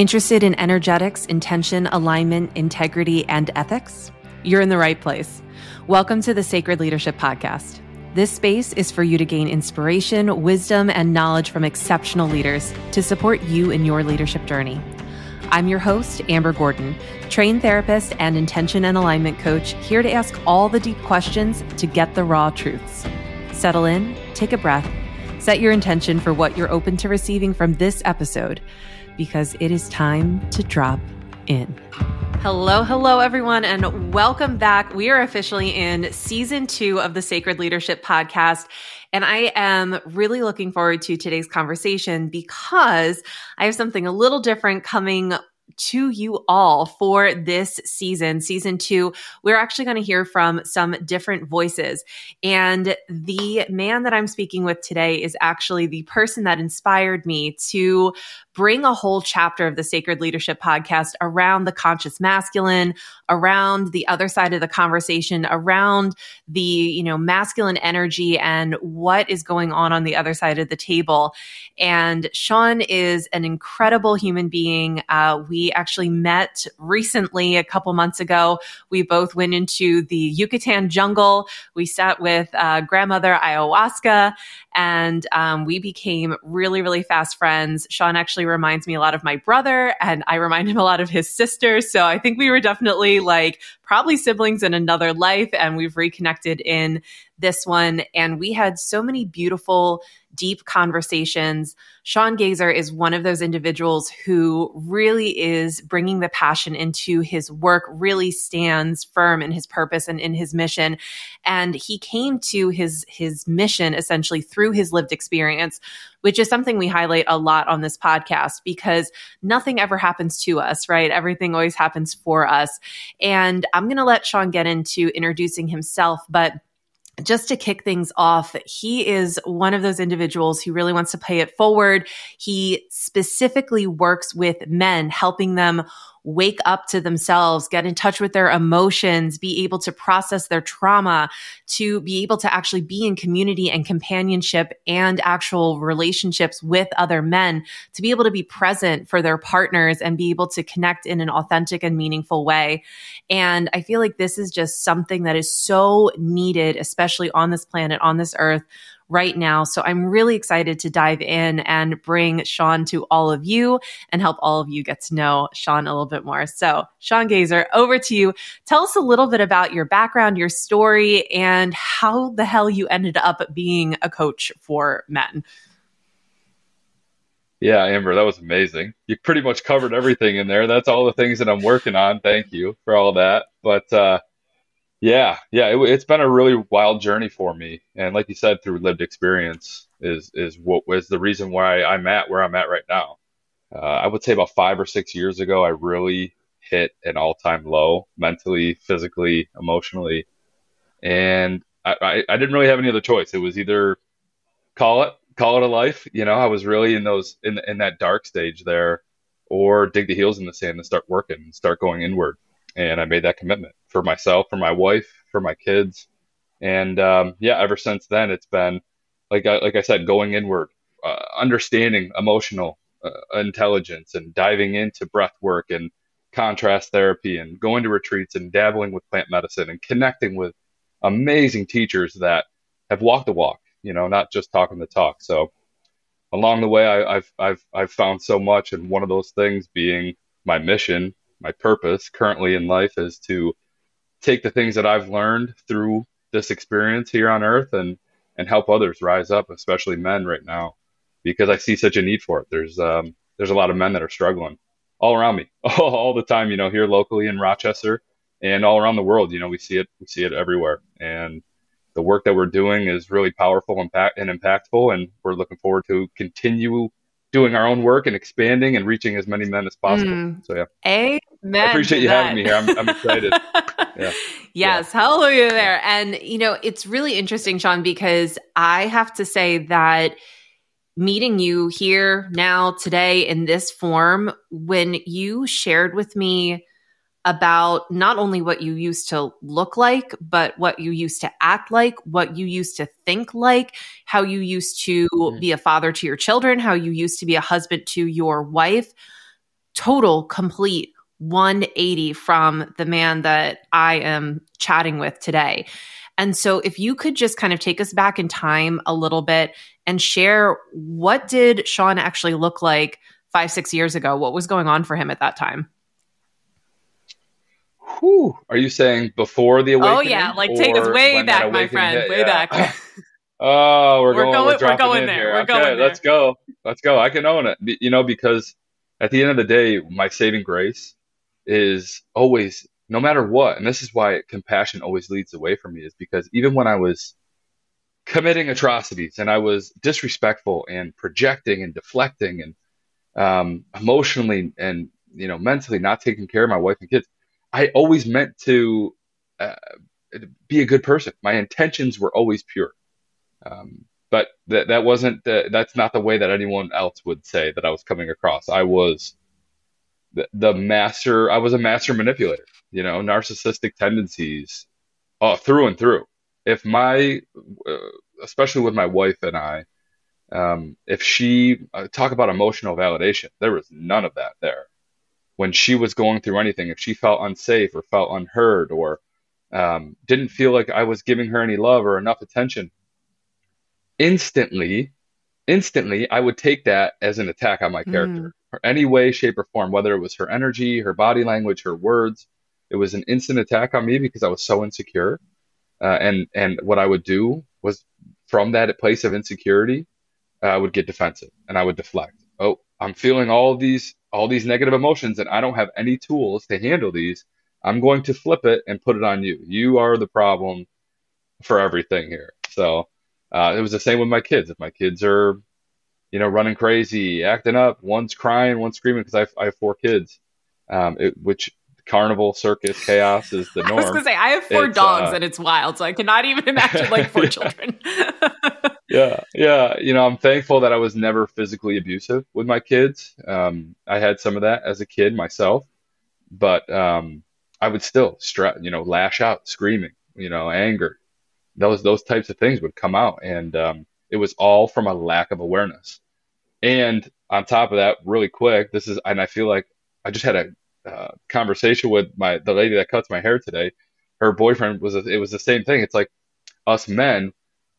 Interested in energetics, intention, alignment, integrity, and ethics? You're in the right place. Welcome to the Sacred Leadership Podcast. This space is for you to gain inspiration, wisdom, and knowledge from exceptional leaders to support you in your leadership journey. I'm your host, Amber Gordon, trained therapist and intention and alignment coach, here to ask all the deep questions to get the raw truths. Settle in, take a breath, set your intention for what you're open to receiving from this episode because it is time to drop in. Hello, hello, everyone, and welcome back. We are officially in season two of the Sacred Leadership Podcast. And I am really looking forward to today's conversation because I have something a little different coming to you all for this season, season two. We're actually going to hear from some different voices. And the man that I'm speaking with today is actually the person that inspired me to bring a whole chapter of the Sacred Leadership podcast around the conscious masculine, around the other side of the conversation, around the, you know, masculine energy and what is going on on the other side of the table. And Shawn is an incredible human being. Uh, we actually met recently a couple months ago. We both went into the Yucatan jungle. We sat with uh, grandmother ayahuasca and um, we became really, really fast friends. Shawn actually reminds me a lot of my brother, and I remind him a lot of his sister. So I think we were definitely like probably siblings in another life, and we've reconnected in this one. And we had so many beautiful, deep conversations. Shawn Gaesser is one of those individuals who really is bringing the passion into his work, really stands firm in his purpose and in his mission. And he came to his, his mission essentially through his lived experience, which is something we highlight a lot on this podcast because nothing ever happens to us, right? Everything always happens for us. And I'm going to let Shawn get into introducing himself, but just to kick things off, he is one of those individuals who really wants to pay it forward. He specifically works with men, helping them wake up to themselves, get in touch with their emotions, be able to process their trauma, to be able to actually be in community and companionship and actual relationships with other men, to be able to be present for their partners and be able to connect in an authentic and meaningful way. And I feel like this is just something that is so needed, especially on this planet, on this earth right now. So I'm really excited to dive in and bring Shawn to all of you and help all of you get to know Shawn a little bit more. So, Shawn Gaesser, over to you. Tell us a little bit about your background, your story, and how the hell you ended up being a coach for men. Yeah, Amber, that was amazing. You pretty much covered everything in there. That's all the things that I'm working on. Thank you for all that. But uh, yeah, yeah, it, has been a really wild journey for me, and like you said, through lived experience is is what was the reason why I'm at where I'm at right now. Uh, I would say about five or six years ago, I really hit an all time low mentally, physically, emotionally, and I, I, I didn't really have any other choice. It was either call it call it a life, you know. I was really in those in in that dark stage there, or dig the heels in the sand and start working, start going inward and I made that commitment for myself, for my wife, for my kids, and um, yeah, ever since then it's been like I, like I said, going inward, uh, understanding emotional uh, intelligence, and diving into breath work and contrast therapy, and going to retreats and dabbling with plant medicine and connecting with amazing teachers that have walked the walk, you know, not just talking the talk. So along the way, I, I've I've I've found so much, and one of those things being my mission my purpose currently in life is to take the things that I've learned through this experience here on earth and and help others rise up, especially men right now, because I see such a need for it. There's um, there's a lot of men that are struggling all around me, all, the time. You know, here locally in Rochester and all around the world. You know, we see it we see it everywhere, and the work that we're doing is really powerful impact and impactful, and we're looking forward to continue doing our own work and expanding and reaching as many men as possible. Mm. So yeah. Amen. I appreciate you that. having me here. I'm, I'm excited. yeah. Yes. Yeah. Hallelujah there. And you know, it's really interesting, Shawn, because I have to say that meeting you here now today in this form, when you shared with me about not only what you used to look like, but what you used to act like, what you used to think like, how you used to mm-hmm. be a father to your children, how you used to be a husband to your wife. total complete 180 from the man that I am chatting with today. And so if you could just kind of take us back in time a little bit and share what did Shawn actually look like 5 6 years ago? What was going on for him at that time? Whew. Are you saying before the awakening? Oh yeah, like take us way back, my friend, hit? way yeah. back. oh, we're, we're going, we're, we're going there. Here. We're okay, going there. let's go. Let's go. I can own it. You know, because at the end of the day, my saving grace is always, no matter what, and this is why compassion always leads away from me, is because even when I was committing atrocities and I was disrespectful and projecting and deflecting and um, emotionally and you know mentally not taking care of my wife and kids, I always meant to uh, be a good person. My intentions were always pure. Um, but that that wasn't the, that's not the way that anyone else would say that I was coming across. I was the, the master. I was a master manipulator. You know, narcissistic tendencies, uh, through and through. If my, uh, especially with my wife and I, um, if she uh, talk about emotional validation, there was none of that there when she was going through anything, if she felt unsafe or felt unheard or um, didn't feel like I was giving her any love or enough attention, instantly, instantly, I would take that as an attack on my character, mm. any way, shape, or form, whether it was her energy, her body language, her words. It was an instant attack on me because I was so insecure. Uh, and and what I would do was from that place of insecurity, uh, I would get defensive and I would deflect. Oh, I'm feeling all these all these negative emotions and I don't have any tools to handle these, I'm going to flip it and put it on you. You are the problem for everything here. So uh, it was the same with my kids. If my kids are, you know, running crazy, acting up, one's crying, one's screaming because I, I, have four kids, um, it, which carnival, circus, chaos is the norm. I was going to say, I have four it's, dogs uh, and it's wild. So I cannot even imagine like four children. yeah, yeah. You know, I'm thankful that I was never physically abusive with my kids. Um, I had some of that as a kid myself, but um, I would still you know, lash out, screaming, you know, anger. Those those types of things would come out, and um, it was all from a lack of awareness. And on top of that, really quick, this is, and I feel like I just had a uh, conversation with my the lady that cuts my hair today. Her boyfriend was a, it was the same thing. It's like us men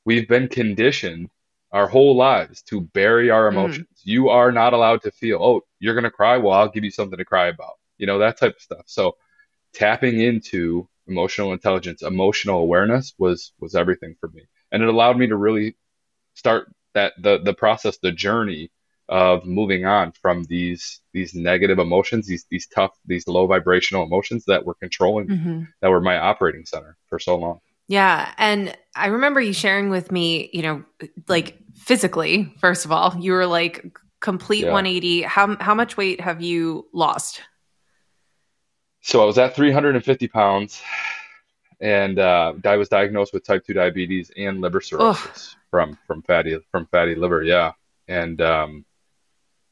We've been conditioned our whole lives to bury our mm. emotions. Mm. You are not allowed to feel, oh, you're going to cry. Well, I'll give you something to cry about. You know, that type of stuff. So tapping into emotional intelligence, emotional awareness was, was everything for me. And it allowed me to really start that, the, the process, the journey of moving on from these, these negative emotions, these, these tough, these low vibrational emotions that were controlling, mm-hmm. that were my operating center for so long. Yeah. And I remember you sharing with me, you know, like physically, first of all, you were like complete yeah. 180. How, how much weight have you lost? So I was at 350 pounds and uh, I was diagnosed with type 2 diabetes and liver cirrhosis from, from fatty, from fatty liver. Yeah. And um,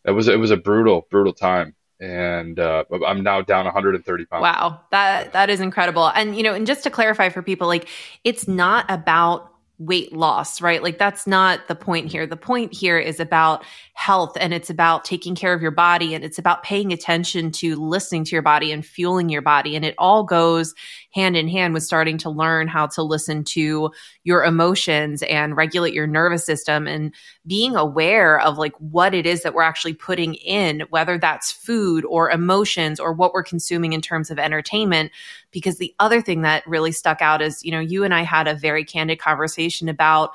it was, it was a brutal, brutal time and uh, I'm now down 130 pounds. Wow, that that is incredible. And you know, and just to clarify for people, like it's not about weight loss, right? Like that's not the point here. The point here is about health and it's about taking care of your body and it's about paying attention to listening to your body and fueling your body. And it all goes hand in hand with starting to learn how to listen to your emotions and regulate your nervous system and being aware of like what it is that we're actually putting in, whether that's food or emotions or what we're consuming in terms of entertainment. Because the other thing that really stuck out is, you know, you and I had a very candid conversation about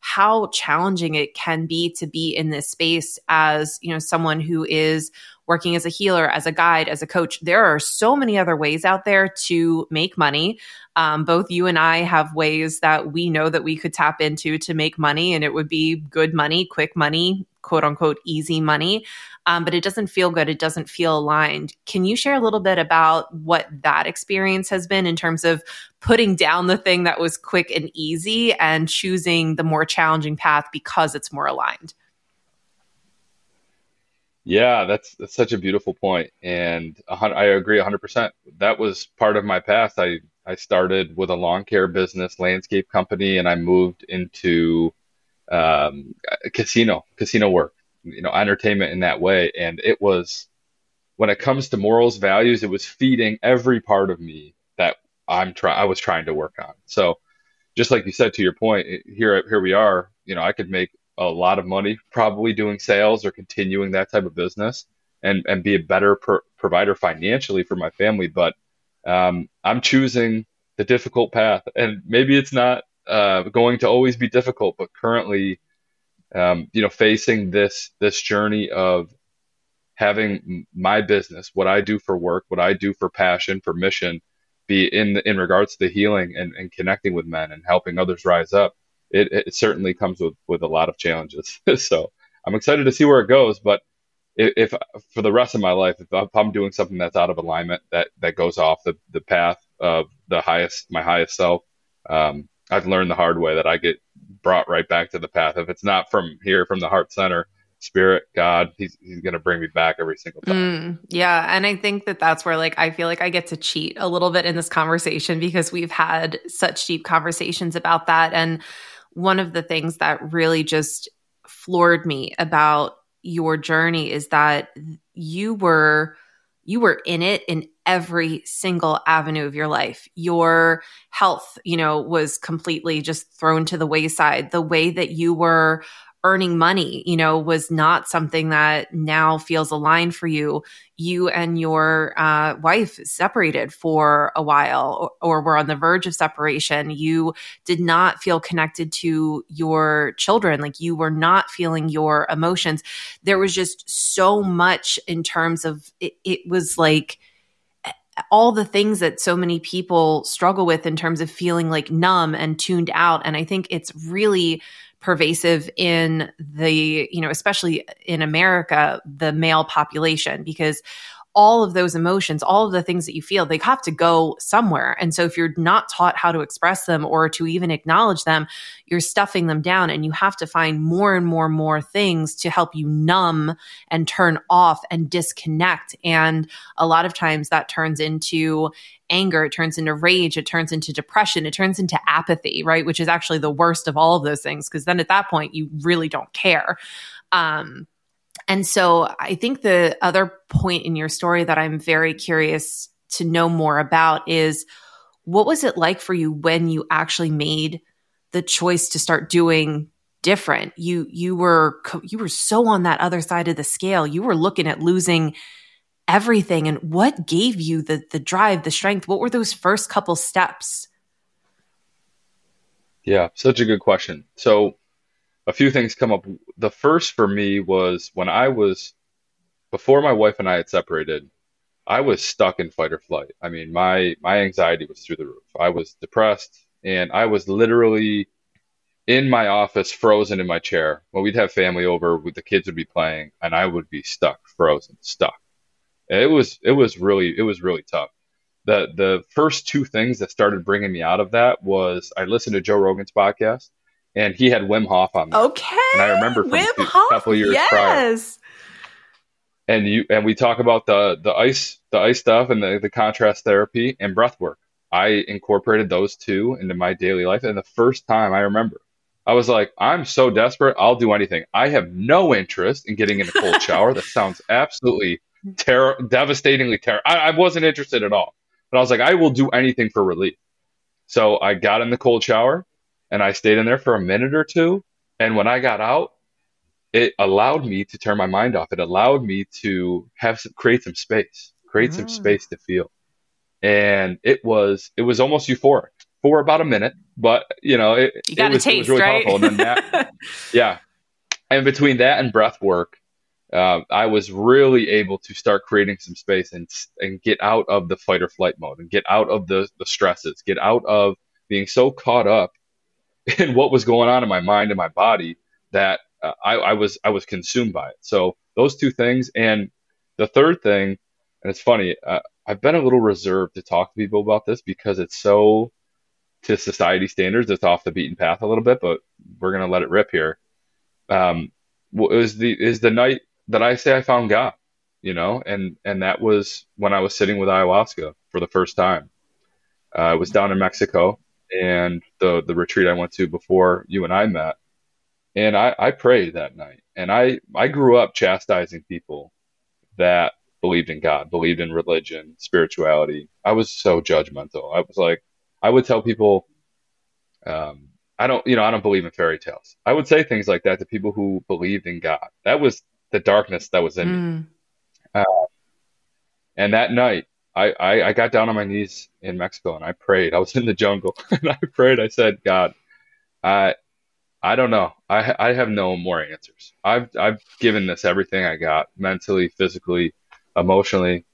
how challenging it can be to be in this space as you know someone who is working as a healer, as a guide, as a coach. There are so many other ways out there to make money. Um, both you and I have ways that we know that we could tap into to make money, and it would be good money, quick money, quote unquote, easy money. Um, but it doesn't feel good. It doesn't feel aligned. Can you share a little bit about what that experience has been in terms of putting down the thing that was quick and easy and choosing the more challenging path because it's more aligned? Yeah, that's that's such a beautiful point, and I agree 100%. That was part of my past. I I started with a lawn care business, landscape company, and I moved into um, casino casino work, you know, entertainment in that way, and it was when it comes to morals, values, it was feeding every part of me that I'm trying, I was trying to work on. So just like you said, to your point, here, here we are, you know, I could make a lot of money probably doing sales or continuing that type of business and, and be a better per, provider financially for my family. But um, I'm choosing the difficult path and maybe it's not uh, going to always be difficult, but currently, um, you know, facing this, this journey of having my business, what I do for work, what I do for passion, for mission, be in in regards to the healing and, and connecting with men and helping others rise up. It, it certainly comes with with a lot of challenges. so I'm excited to see where it goes. But if, if, for the rest of my life, if I'm doing something that's out of alignment, that that goes off the the path of the highest my highest self, um, I've learned the hard way that I get brought right back to the path. If it's not from here, from the heart center, spirit god he's, he's gonna bring me back every single time mm, yeah and i think that that's where like i feel like i get to cheat a little bit in this conversation because we've had such deep conversations about that and one of the things that really just floored me about your journey is that you were you were in it in every single avenue of your life. Your health, you know, was completely just thrown to the wayside. The way that you were earning money, you know, was not something that now feels aligned for you. You and your uh, wife separated for a while or, or were on the verge of separation. You did not feel connected to your children. Like you were not feeling your emotions. There was just so much in terms of it, it was like, all the things that so many people struggle with in terms of feeling like numb and tuned out. And I think it's really pervasive in the, you know, especially in America, the male population, because all of those emotions, all of the things that you feel, they have to go somewhere. And so if you're not taught how to express them or to even acknowledge them, you're stuffing them down and you have to find more and more and more things to help you numb and turn off and disconnect. And a lot of times that turns into anger, it turns into rage, it turns into depression, it turns into apathy, right? Which is actually the worst of all of those things because then at that point you really don't care. Um, and so I think the other point in your story that I'm very curious to know more about is what was it like for you when you actually made the choice to start doing different? You you were you were so on that other side of the scale. You were looking at losing everything. And what gave you the the drive the strength? What were those first couple steps? Yeah such a good question. So a few things come up. The first for me was when I was before my wife and I had separated. I was stuck in fight or flight. I mean, my my anxiety was through the roof. I was depressed, and I was literally in my office, frozen in my chair. When we'd have family over, the kids would be playing, and I would be stuck, frozen, stuck. And it was it was really it was really tough. The the first two things that started bringing me out of that was I listened to Joe Rogan's podcast, and he had Wim Hof on there. Okay. And I remember from Wim a Hof? couple years yes. prior. And you and we talk about the the ice the ice stuff and the, the contrast therapy and breath work. I incorporated those two into my daily life. And the first time I remember, I was like, I'm so desperate, I'll do anything. I have no interest in getting in a cold shower. that sounds absolutely ter- devastatingly terrible. I, I wasn't interested at all. But I was like, I will do anything for relief. So I got in the cold shower and I stayed in there for a minute or two. And when I got out, it allowed me to turn my mind off. It allowed me to have some, create some space, create some ah. space to feel. And it was it was almost euphoric for about a minute, but you know it, you it, was, taste, it was really right? powerful. And that, yeah, and between that and breath work, uh, I was really able to start creating some space and and get out of the fight or flight mode and get out of the the stresses, get out of being so caught up in what was going on in my mind and my body that uh, I, I was I was consumed by it. So those two things, and the third thing, and it's funny, uh, I've been a little reserved to talk to people about this because it's so to society standards, it's off the beaten path a little bit, but we're gonna let it rip here. Um, was the is the night that I say I found God, you know, and and that was when I was sitting with ayahuasca for the first time. Uh, I was down in Mexico, and the the retreat I went to before you and I met. And I, I prayed that night. And I, I grew up chastising people that believed in God, believed in religion, spirituality. I was so judgmental. I was like, I would tell people, um, I don't, you know, I don't believe in fairy tales. I would say things like that to people who believed in God. That was the darkness that was in mm. me. Uh, and that night, I, I, I got down on my knees in Mexico and I prayed. I was in the jungle and I prayed. I said, God, I, I don't know. I, I have no more answers. I've, I've given this everything I got mentally, physically, emotionally.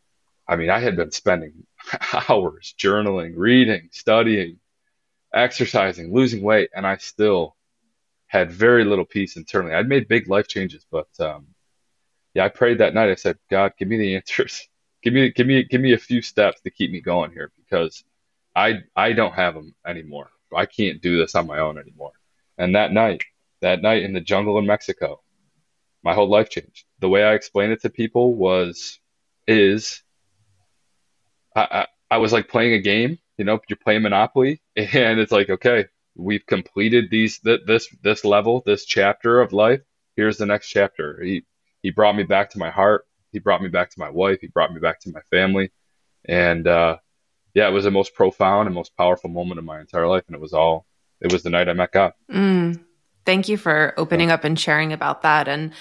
I mean, I had been spending hours journaling, reading, studying, exercising, losing weight, and I still had very little peace internally. I'd made big life changes, but um, yeah, I prayed that night. I said, God, give me the answers. Give me, give me, give me a few steps to keep me going here because I, I don't have them anymore. I can't do this on my own anymore. And that night, that night in the jungle in Mexico, my whole life changed. The way I explained it to people was, is, I, I, I was like playing a game you know, you're playing Monopoly, and it's like, okay, we've completed these th- this this level, this chapter of life. Here's the next chapter. He he brought me back to my heart. He brought me back to my wife. He brought me back to my family, and uh, yeah, it was the most profound and most powerful moment of my entire life. And it was all it was the night I met God. Mm. Thank you for opening yeah. up and sharing about that. And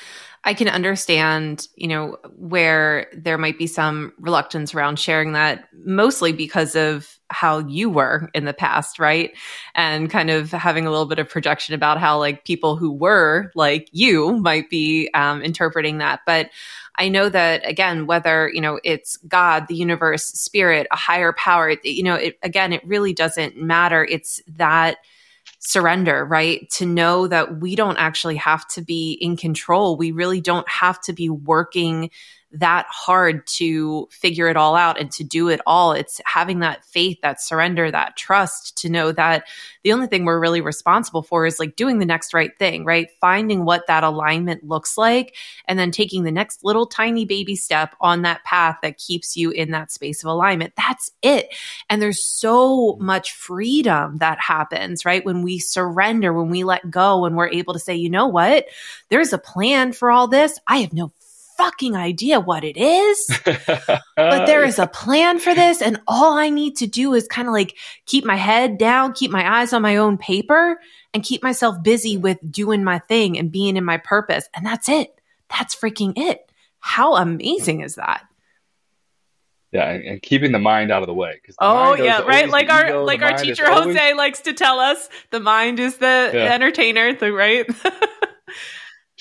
I can understand, you know, where there might be some reluctance around sharing that, mostly because of how you were in the past, right? And kind of having a little bit of projection about how like people who were like you might be um, interpreting that. But I know that again, whether you know it's God, the universe, spirit, a higher power, you know, it, again, it really doesn't matter. It's that surrender, right? To know that we don't actually have to be in control. We really don't have to be working that hard to figure it all out and to do it all. It's having that faith, that surrender, that trust to know that the only thing we're really responsible for is like doing the next right thing, right? Finding what that alignment looks like and then taking the next little tiny baby step on that path that keeps you in that space of alignment. That's it. And there's so much freedom that happens, right? When we surrender, when we let go, when we're able to say, you know what? There's a plan for all this. I have no fucking idea what it is, but there is a plan for this. And all I need to do is kind of like keep my head down, keep my eyes on my own paper, and keep myself busy with doing my thing and being in my purpose. And that's it. That's freaking it. How amazing is that? Yeah, and, keeping the mind out of the way. Because oh yeah, right. Like our ego, like our teacher Jose likes to tell us, the mind is the yeah. entertainer. The right.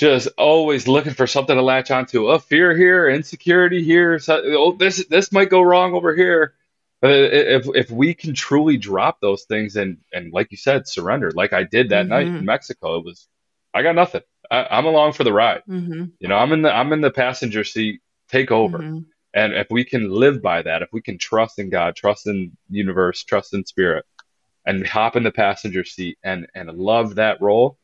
just always looking for something to latch onto. A oh, fear here, insecurity here. So, oh, this this might go wrong over here. But if if we can truly drop those things and and like you said, surrender, like I did that mm-hmm. night in Mexico, it was I got nothing. I, am along for the ride. Mm-hmm. You know, I'm in the I'm in the passenger seat. Take over. Mm-hmm. And if we can live by that, if we can trust in God, trust in universe, trust in spirit, and hop in the passenger seat and and love that role,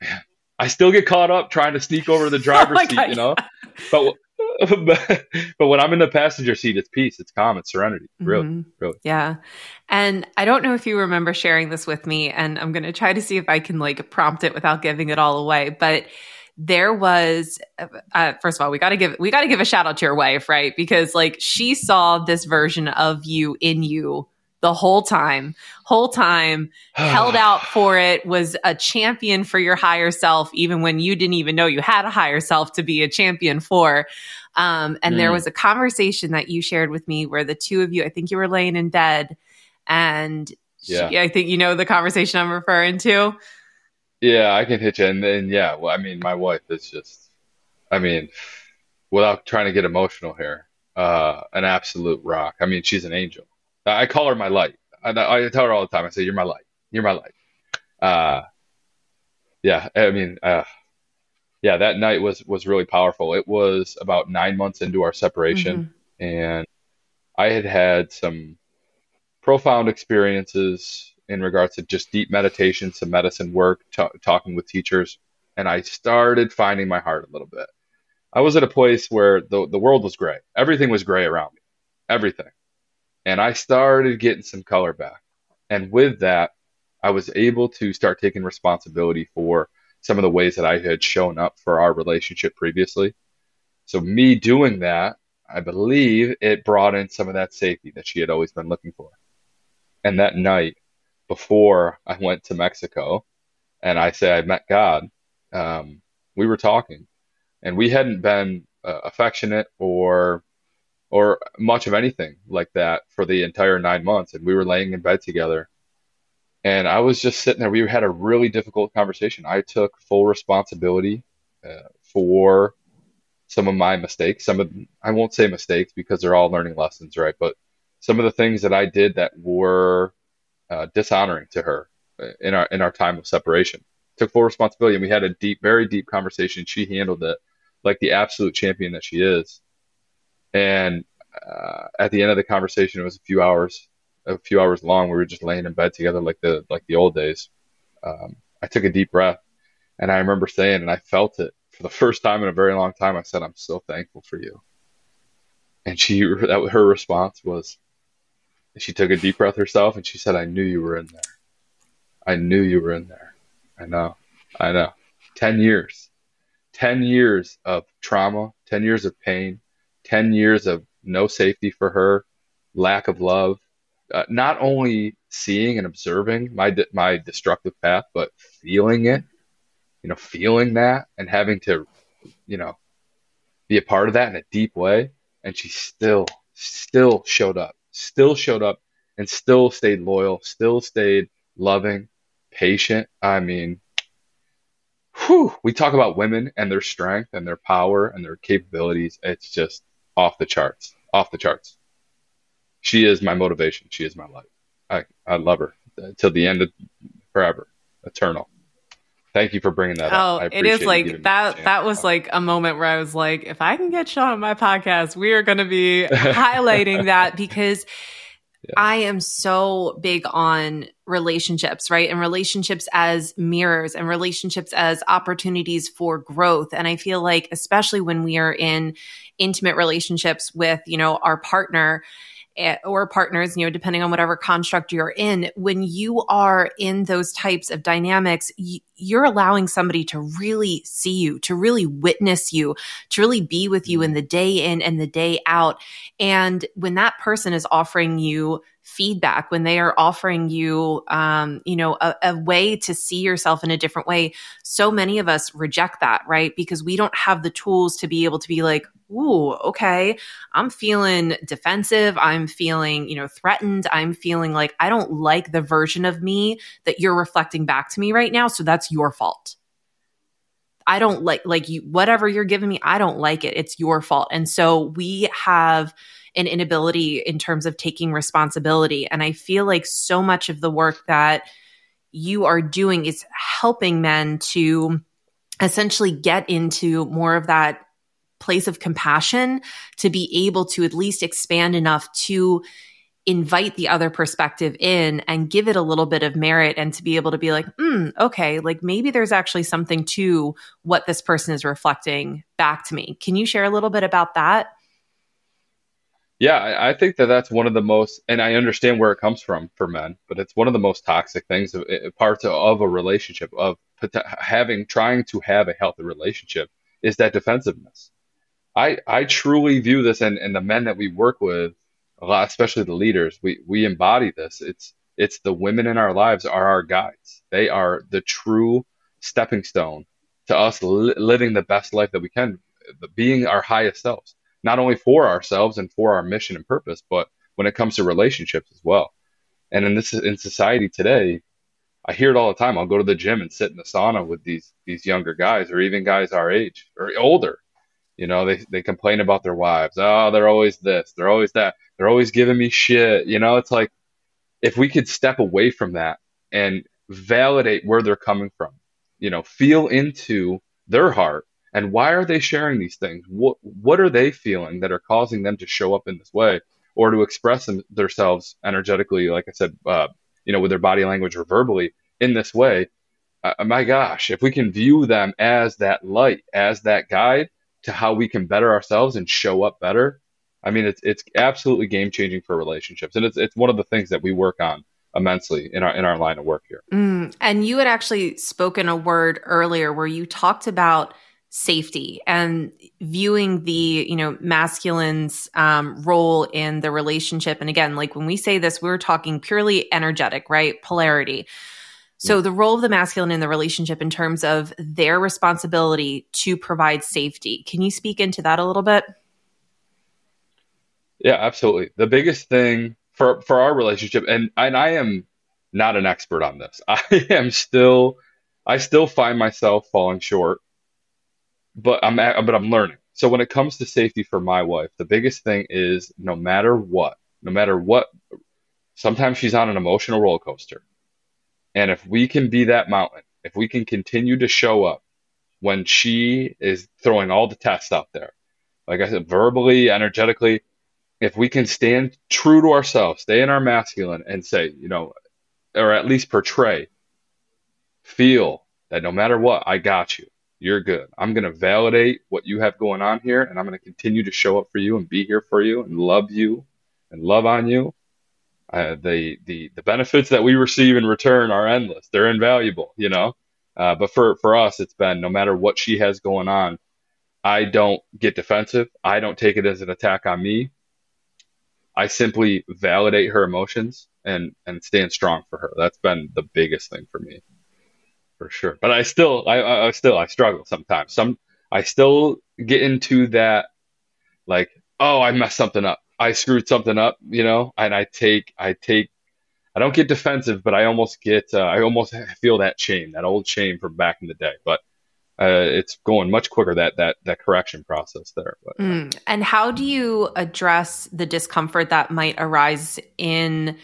man, I still get caught up trying to sneak over the driver's oh seat, God, you know. But, but but when I'm in the passenger seat, it's peace, it's calm, it's serenity. Really, mm-hmm. really. Yeah. And I don't know if you remember sharing this with me, and I'm going to try to see if I can like prompt it without giving it all away. But there was uh, first of all we got to give we got to give a shout out to your wife right because like she saw this version of you in you the whole time, whole time, held out for it, was a champion for your higher self, even when you didn't even know you had a higher self to be a champion for. Um, and mm. there was a conversation that you shared with me where the two of you, I think you were laying in bed, and yeah. She, I think you know the conversation I'm referring to. Yeah, I can hit you. And then, yeah, well, I mean, my wife is just, I mean, without trying to get emotional here, uh, an absolute rock. I mean, she's an angel. I call her my light. I, I tell her all the time. I say, "You're my light. You're my light." Uh, yeah. I mean, uh, yeah. That night was was really powerful. It was about nine months into our separation, mm-hmm. and I had had some profound experiences in regards to just deep meditation, some medicine work, t- talking with teachers, and I started finding my heart a little bit. I was at a place where the the world was gray. Everything was gray around me. Everything and I started getting some color back. And with that, I was able to start taking responsibility for some of the ways that I had shown up for our relationship previously. So me doing that, I believe it brought in some of that safety that she had always been looking for. And that night before I went to Mexico and I say I met God, um, we were talking and we hadn't been uh, affectionate or or much of anything like that for the entire nine months. And we were laying in bed together. And I was just sitting there. We had a really difficult conversation. I took full responsibility uh, for some of my mistakes. Some of I won't say mistakes because they're all learning lessons, right? But some of the things that I did that were uh, dishonoring to her uh, in our in our time of separation. Took full responsibility, and we had a deep, very deep conversation. She handled it like the absolute champion that she is. And uh, at the end of the conversation, it was a few hours, a few hours long. We were just laying in bed together like the like the old days. Um, I took a deep breath, and I remember saying, and I felt it for the first time in a very long time. I said, "I'm so thankful for you." And she, that her response was, she took a deep breath herself, and she said, "I knew you were in there. I knew you were in there. I know, I know. Ten years, ten years of trauma, ten years of pain, 10 years of no safety for her, lack of love, uh, not only seeing and observing my my destructive path, but feeling it, you know, feeling that and having to, you know, be a part of that in a deep way. And she still, still showed up, still showed up, and still stayed loyal, still stayed loving, patient. I mean, whew, we talk about women and their strength and their power and their capabilities. It's just off the charts, off the charts. She is my motivation. She is my life. I, I love her till the end of forever, eternal. Thank you for bringing that oh, up. it is like that. That was like a moment where I was like, if I can get Shawn on my podcast, we are going to be highlighting that because yeah. I am so big on relationships, right? And relationships as mirrors and relationships as opportunities for growth. And I feel like, especially when we are in intimate relationships with, you know, our partner, Eh, or partners, you know, depending on whatever construct you're in, when you are in those types of dynamics, you're allowing somebody to really see you, to really witness you, to really be with you in mm-hmm. the day in and the day out. And when that person is offering you feedback when they are offering you um, you know a, a, way to see yourself in a different way. So many of us reject that right? Because we don't have the tools to be able to be like ooh okay. I'm feeling defensive. I'm feeling you know threatened. I'm feeling like i don't like the version of me that you're reflecting back to me right now so that's your fault. I don't like like you whatever you're giving me I don't like it. It's your fault. And so we have an inability in terms of taking responsibility. And I feel like so much of the work that you are doing is helping men to essentially get into more of that place of compassion to be able to at least expand enough to invite the other perspective in and give it a little bit of merit and to be able to be like, hmm, okay, like maybe there's actually something to what this person is reflecting back to me. Can you share a little bit about that? Yeah, I think that that's one of the most, and I understand where it comes from for men, but it's one of the most toxic things, of, eh, parts of a relationship, of having, trying to have a healthy relationship, is that defensiveness. I, I truly view this, and, and the men that we work with, a lot, especially the leaders, we, we embody this. It's, it's the women in our lives are our guides. They are the true stepping stone to us li- living the best life that we can, being our highest selves not only for ourselves and for our mission and purpose, but when it comes to relationships as well. And in this in society today, I hear it all the time. I'll go to the gym and sit in the sauna with these these younger guys or even guys our age or older. You know, they they complain about their wives. Oh, they're always this, they're always that. They're always giving me shit. You know, it's like if we could step away from that and validate where they're coming from, you know, feel into their heart and why are they sharing these things? What what are they feeling that are causing them to show up in this way or to express them, themselves energetically, like I said, uh, you know, with their body language or verbally in this way? Uh, my gosh, if we can view them as that light, as that guide to how we can better ourselves and show up better, I mean, it's it's absolutely game changing for relationships, and it's it's one of the things that we work on immensely in our in our line of work here. Mm, and you had actually spoken a word earlier where you talked about safety and viewing the you know masculine's um, role in the relationship. And again like when we say this we're talking purely energetic right? Polarity. So the role of the masculine in the relationship in terms of their responsibility to provide safety. Can you speak into that a little bit? Yeah absolutely. The biggest thing for for our relationship and and i am not an expert on this. I am still i still find myself falling short but I'm but I'm learning. So when it comes to safety for my wife, the biggest thing is no matter what, no matter what, sometimes she's on an emotional roller coaster. And if we can be that mountain, if we can continue to show up when she is throwing all the tests out there, like I said, verbally, energetically, if we can stand true to ourselves, stay in our masculine and say, you know, or at least portray, feel that no matter what, I got you you're good. I'm going to validate what you have going on here, and I'm going to continue to show up for you and be here for you and love you and love on you. Uh, the the the benefits that we receive in return are endless. They're invaluable, you know. Uh, but for for us, it's been no matter what she has going on, I don't get defensive. I don't take it as an attack on me. I simply validate her emotions and and stand strong for her. That's been the biggest thing for me for sure. But I still, I, I still, I struggle sometimes. Some, I still get into that, like, oh, I messed something up. I screwed something up, you know, and I take, I take, I don't get defensive, but I almost get, uh, I almost feel that shame, that old shame from back in the day. But uh, it's going much quicker that that that correction process there. But, mm. And how do you address the discomfort that might arise in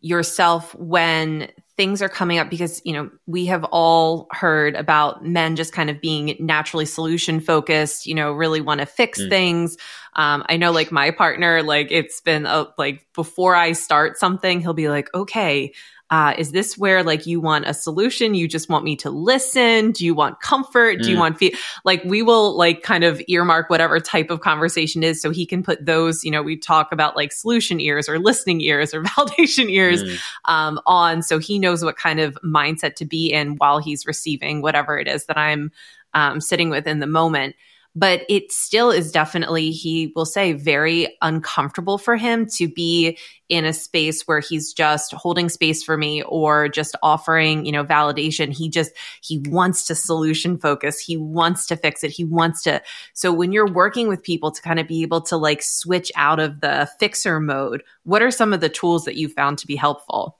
yourself when things are coming up because you know we have all heard about men just kind of being naturally solution focused you know really want to fix mm. things um, i know like my partner like it's been a, like before i start something he'll be like okay uh, is this where like you want a solution? You just want me to listen? Do you want comfort? Do you mm. want feel like we will like kind of earmark whatever type of conversation is so he can put those, you know, we talk about like solution ears or listening ears or validation ears mm. um, on so he knows what kind of mindset to be in while he's receiving whatever it is that I'm um, sitting with in the moment but it still is definitely, he will say, very uncomfortable for him to be in a space where he's just holding space for me or just offering, you know, validation. He just, he wants to solution focus. He wants to fix it. He wants to. So when you're working with people to kind of be able to like switch out of the fixer mode, what are some of the tools that you found to be helpful?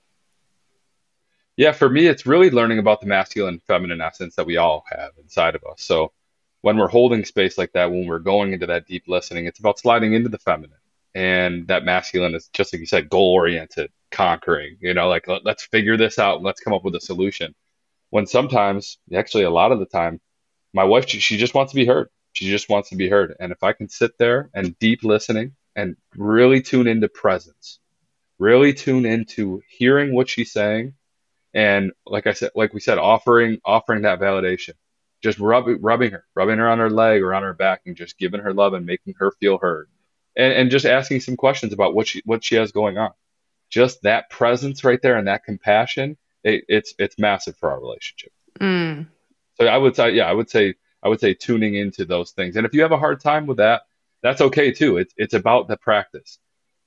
Yeah, for me, it's really learning about the masculine feminine essence that we all have inside of us. So, when we're holding space like that, when we're going into that deep listening, it's about sliding into the feminine. And that masculine is just like you said, goal oriented, conquering, you know, like let, us figure this out. Let's come up with a solution. When sometimes, actually, a lot of the time, my wife, she, she just wants to be heard. She just wants to be heard. And if I can sit there and deep listening and really tune into presence, really tune into hearing what she's saying. And like I said, like we said, offering, offering that validation just rubbing rubbing her, rubbing her on her leg or on her back, and just giving her love and making her feel heard, and, and just asking some questions about what she what she has going on. Just that presence right there and that compassion, it, it's it's massive for our relationship. Mm. So I would say, yeah, I would say I would say tuning into those things, and if you have a hard time with that, that's okay too. It's it's about the practice,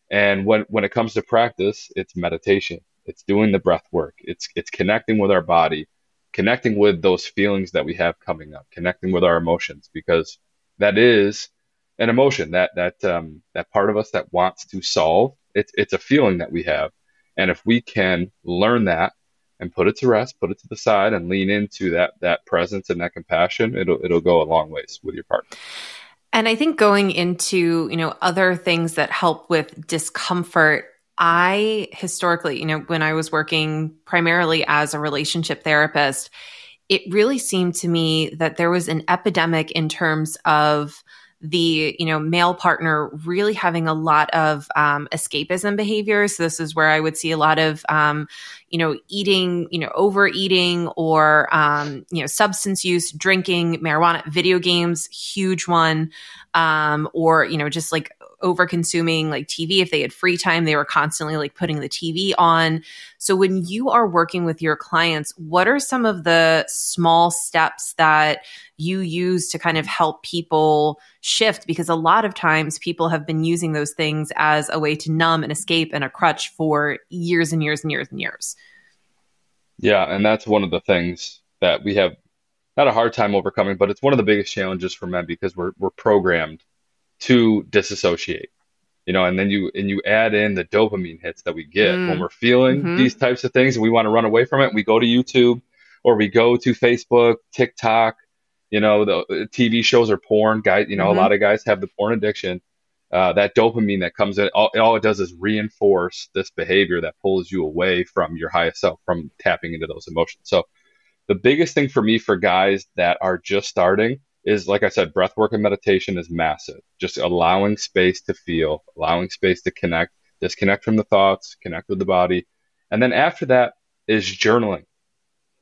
and when when it comes to practice, it's meditation, it's doing the breath work, it's it's connecting with our body connecting with those feelings that we have coming up, connecting with our emotions, because that is an emotion that that um, that part of us that wants to solve. It's it's a feeling that we have, and if we can learn that and put it to rest, put it to the side, and lean into that that presence and that compassion, it'll it'll go a long ways with your partner. And I think going into, you know, other things that help with discomfort I historically, you know, when I was working primarily as a relationship therapist, it really seemed to me that there was an epidemic in terms of the you know male partner really having a lot of um, escapism behaviors so this is where i would see a lot of um, you know eating you know overeating or um, you know substance use drinking marijuana video games huge one um, or you know just like over consuming like TV. If they had free time, they were constantly like putting the TV on. So when you are working with your clients, what are some of the small steps that you use to kind of help people shift? Because a lot of times people have been using those things as a way to numb and escape and a crutch for years and years and years and years. Yeah. And that's one of the things that we have not a hard time overcoming, but it's one of the biggest challenges for men because we're, we're programmed to disassociate you know, and then you and you add in the dopamine hits that we get mm. when we're feeling mm-hmm. these types of things and we want to run away from it. We go to YouTube or we go to Facebook, TikTok, you know, the, the TV shows or porn. Guys, you know, mm-hmm. a lot of guys have the porn addiction. Uh, that dopamine that comes in, all, all, it does is reinforce this behavior that pulls you away from your highest self, from tapping into those emotions. So, the biggest thing for me for guys that are just starting is like I said, breath work and meditation is massive. Just allowing space to feel, allowing space to connect, disconnect from the thoughts, connect with the body. And then after that is journaling.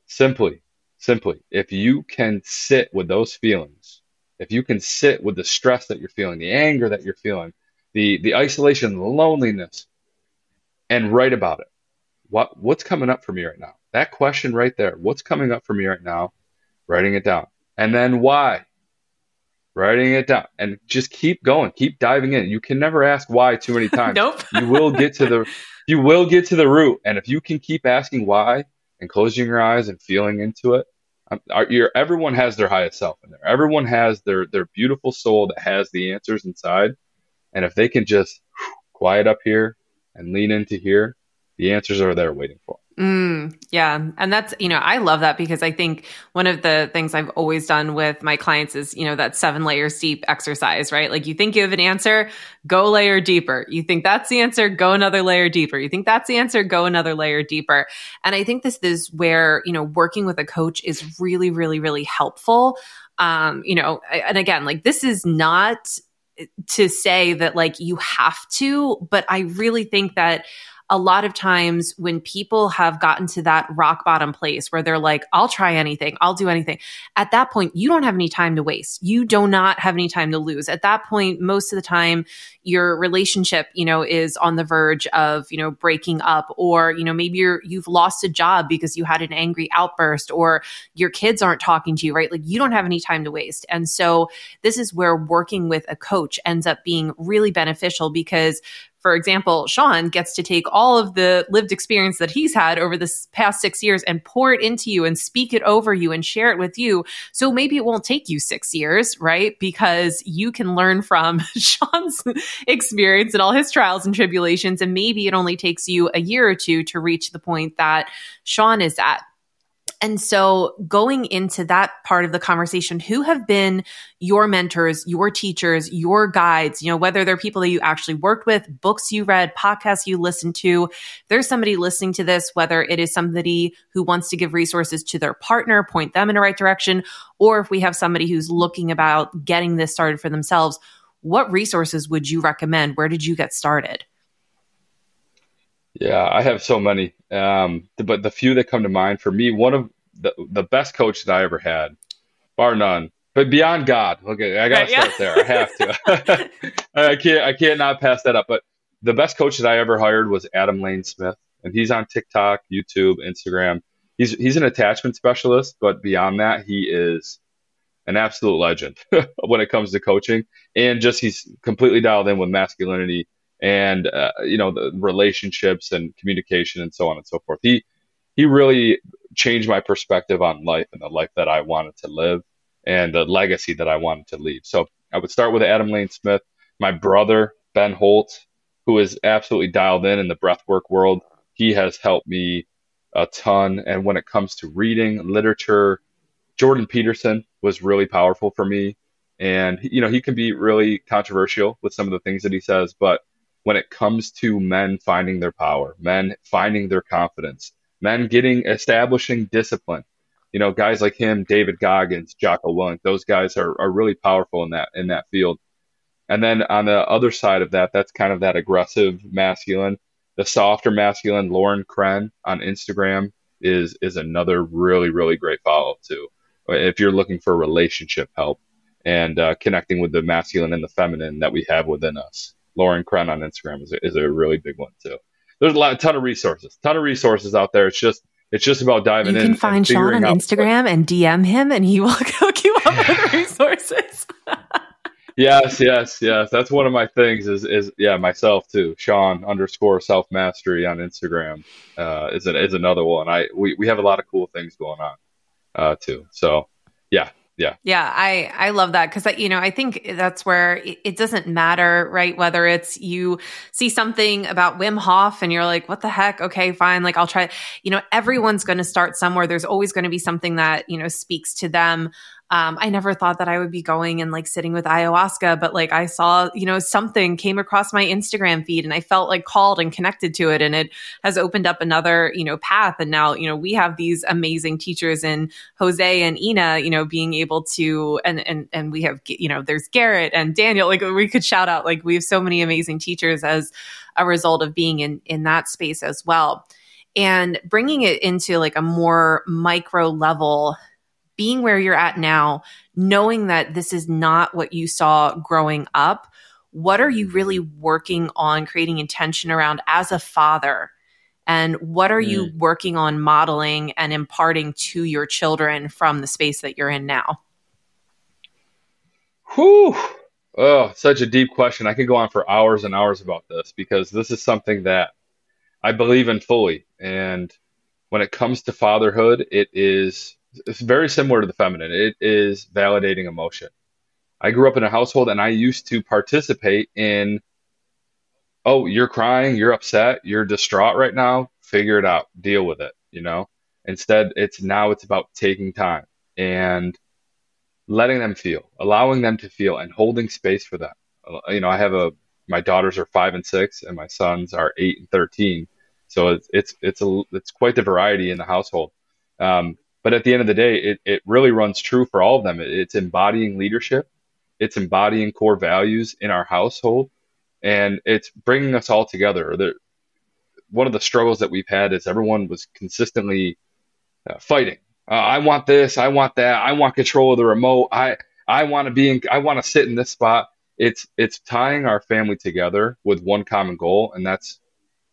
Simply, simply, if you can sit with those feelings, if you can sit with the stress that you're feeling, the anger that you're feeling, the, the isolation, the loneliness, and write about it. What, what's coming up for me right now? That question right there. What's coming up for me right now? Writing it down. And then why? Writing it down and just keep going keep diving in. You can never ask why too many times. Nope. You will get to the you will get to the root and if you can keep asking why and closing your eyes and feeling into it um, everyone has their highest self in there. Everyone has their their beautiful soul that has the answers inside. And if they can just quiet up here and lean into here the answers are there waiting for Mm, yeah. And that's, you know, I love that because I think one of the things I've always done with my clients is, you know, that seven layers deep exercise, right? Like you think you have an answer, go layer deeper. You think that's the answer, go another layer deeper. You think that's the answer, go another layer deeper. And I think this is where, you know, working with a coach is really, really, really helpful. Um, you know, and again, like this is not to say that like you have to, but I really think that a lot of times when people have gotten to that rock bottom place where they're like, I'll try anything, I'll do anything, at that point, you don't have any time to waste. You do not have any time to lose. At that point, most of the time, your relationship, you know, is on the verge of, you know, breaking up, or, you know, maybe you're, you've lost a job because you had an angry outburst, or your kids aren't talking to you, right? Like you don't have any time to waste. And so this is where working with a coach ends up being really beneficial because for example, Shawn gets to take all of the lived experience that he's had over this past six years and pour it into you and speak it over you and share it with you. So maybe it won't take you six years, right? Because you can learn from Shawn's experience and all his trials and tribulations. And maybe it only takes you a year or two to reach the point that Shawn is at. And so going into that part of the conversation, who have been your mentors, your teachers, your guides, you know, whether they're people that you actually worked with, books you read, podcasts you listened to, there's somebody listening to this, whether it is somebody who wants to give resources to their partner, point them in the right direction, or if we have somebody who's looking about getting this started for themselves, what resources would you recommend? Where did you get started? Yeah, I have so many. Um, but the few that come to mind for me, one of the the best coach that I ever had, bar none. But beyond God, okay, I gotta right, start yeah. there. I have to. I can't I can't not pass that up. But the best coach that I ever hired was Adam Lane Smith, and he's on TikTok, YouTube, Instagram. He's he's an attachment specialist, but beyond that, he is an absolute legend when it comes to coaching, and just he's completely dialed in with masculinity and uh, you know the relationships and communication and so on and so forth. He he really changed my perspective on life and the life that I wanted to live and the legacy that I wanted to leave. So I would start with Adam Lane Smith, my brother Ben Holt, who is absolutely dialed in in the breathwork world. He has helped me a ton, and when it comes to reading literature, Jordan Peterson was really powerful for me. And you know he can be really controversial with some of the things that he says, but when it comes to men finding their power, men finding their confidence, men getting establishing discipline. You know, guys like him, David Goggins, Jocko Willink, those guys are, are really powerful in that in that field. And then on the other side of that, that's kind of that aggressive masculine. The softer masculine, Lauren Kren on Instagram is is another really really great follow up too. If you're looking for relationship help and uh, connecting with the masculine and the feminine that we have within us Lauren Kren on Instagram is a, is a really big one too. There's a lot, a ton of resources, ton of resources out there. It's just it's just about diving in. You can find Shawn on Instagram what, and DM him, and he will hook you up with resources. yes, yes, yes. That's one of my things. Is is yeah, myself too. Shawn underscore self mastery on Instagram uh, is an, is another one. I we, we have a lot of cool things going on uh, too. So yeah, yeah. Yeah i i love that because you know i think that's where it, it, doesn't matter right whether it's you see something about wim hof and you're like what the heck? Okay fine like i'll try you know everyone's going to start somewhere. There's always going to be something that you know speaks to them um, I never thought that I would be going and like sitting with ayahuasca, but like I saw, you know, something came across my Instagram feed and I felt like called and connected to it. And it has opened up another, you know, path. And now, you know, we have these amazing teachers in Jose and Ina, you know, being able to, and, and, and we have, you know, there's Garrett and Daniel, like we could shout out, like we have so many amazing teachers as a result of being in, in that space as well. And bringing it into like a more micro level being where you're at now, knowing that this is not what you saw growing up, what are you really working on creating intention around as a father? And what are mm. you working on modeling and imparting to your children from the space that you're in now? Whew. Oh, such a deep question. I could go on for hours and hours about this because this is something that I believe in fully. And when it comes to fatherhood, it is it's very similar to the feminine. It is validating emotion. I grew up in a household and I used to participate in, oh, you're crying, you're upset, you're distraught right now, figure it out, deal with it, you know? Instead, it's now it's about taking time and letting them feel, allowing them to feel and holding space for them. Uh, you know, I have a, my daughters are five and six and my sons are eight and 13. So it's, it's, it's a, it's quite the variety in the household. Um, but at the end of the day, it, it really runs true for all of them. It, it's embodying leadership, it's embodying core values in our household, and it's bringing us all together. The, one of the struggles that we've had is everyone was consistently uh, fighting. Uh, I want this. I want that. I want control of the remote. I I want to be in. I want to sit in this spot. It's it's tying our family together with one common goal, and that's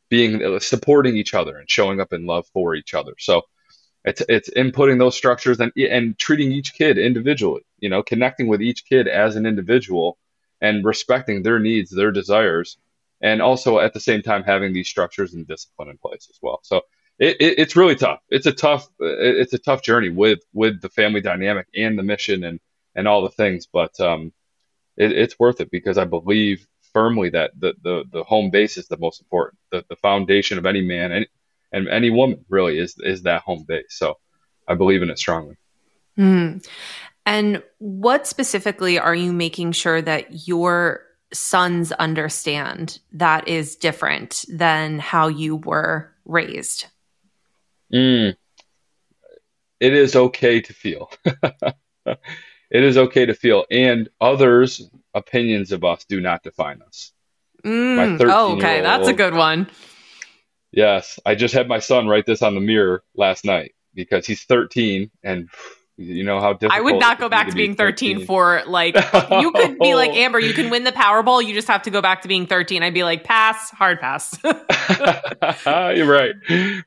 being supporting each other and showing up in love for each other. So it's it's inputting those structures and and treating each kid individually you know connecting with each kid as an individual and respecting their needs their desires and also at the same time having these structures and discipline in place as well. So it, it, it's really tough. It's a tough it's a tough journey with with the family dynamic and the mission and and all the things but um it, it's worth it because i believe firmly that the, the the home base is the most important the, the foundation of any man and and any woman really is is that home base. So I believe in it strongly. Mm. And what specifically are you making sure that your sons understand that is different than how you were raised? Mm. It is okay to feel. it is okay to feel, and others' opinions of us do not define us. Mm. Oh, okay, that's a good one. Yes, I just had my son write this on the mirror last night because he's 13 and you know how difficult. I would not go back to, to being 13, 13, for like you could be like Amber, you can win the Powerball, you just have to go back to being 13. I'd be like pass, hard pass. You're right.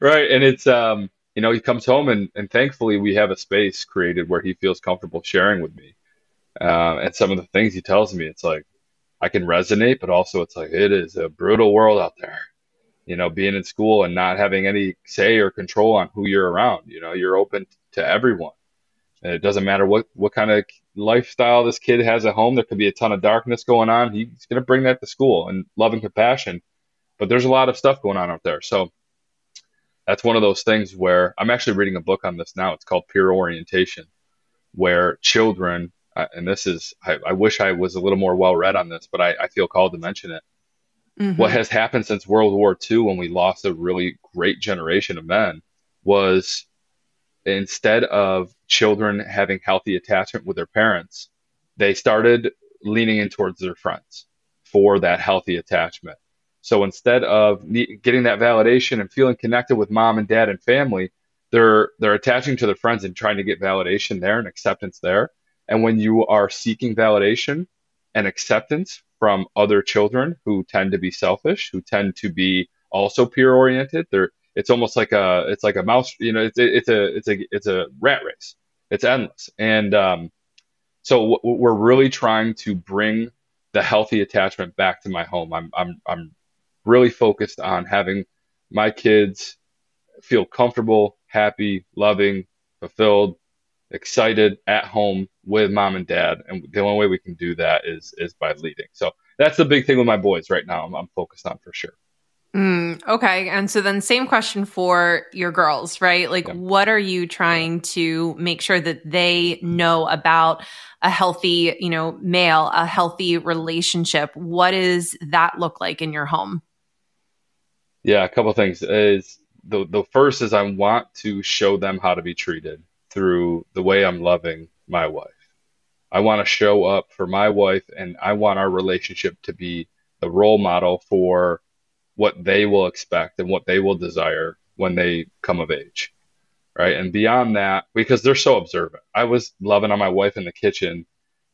Right, and it's um you know, he comes home and and thankfully we have a space created where he feels comfortable sharing with me. Uh, and some of the things he tells me, it's like I can resonate, but also it's like it is a brutal world out there you know, being in school and not having any say or control on who you're around. You know, you're open to everyone. And it doesn't matter what, what kind of lifestyle this kid has at home. There could be a ton of darkness going on. He's going to bring that to school and love and compassion. But there's a lot of stuff going on out there. So that's one of those things where I'm actually reading a book on this now. It's called Peer Orientation, where children, uh, and this is, I, I wish I was a little more well read on this, but I, I feel called to mention it Mm-hmm. What has happened since World War II, when we lost a really great generation of men, was instead of children having healthy attachment with their parents, they started leaning in towards their friends for that healthy attachment. So instead of getting that validation and feeling connected with mom and dad and family, they're they're attaching to their friends and trying to get validation there and acceptance there. And when you are seeking validation, and acceptance from other children who tend to be selfish, who tend to be also peer oriented. They're it's almost like a it's like a mouse you know it's, it's a it's a it's a rat race. It's endless. And um, so w- we're really trying to bring the healthy attachment back to my home. I'm i'm i'm really focused on having my kids feel comfortable happy loving fulfilled excited at home with mom and dad and the only way we can do that is is by leading so that's the big thing with my boys right now i'm, I'm focused on for sure Mm, okay. And so then same question for your girls, right? Like yeah. what are you trying to make sure that they know about a healthy, you know, male, a healthy relationship? What does that look like in your home? Yeah, a couple things is the the first is I want to show them how to be treated through the way I'm loving my wife. I want to show up for my wife and I want our relationship to be the role model for what they will expect and what they will desire when they come of age. Right. And beyond that, because they're so observant. I was loving on my wife in the kitchen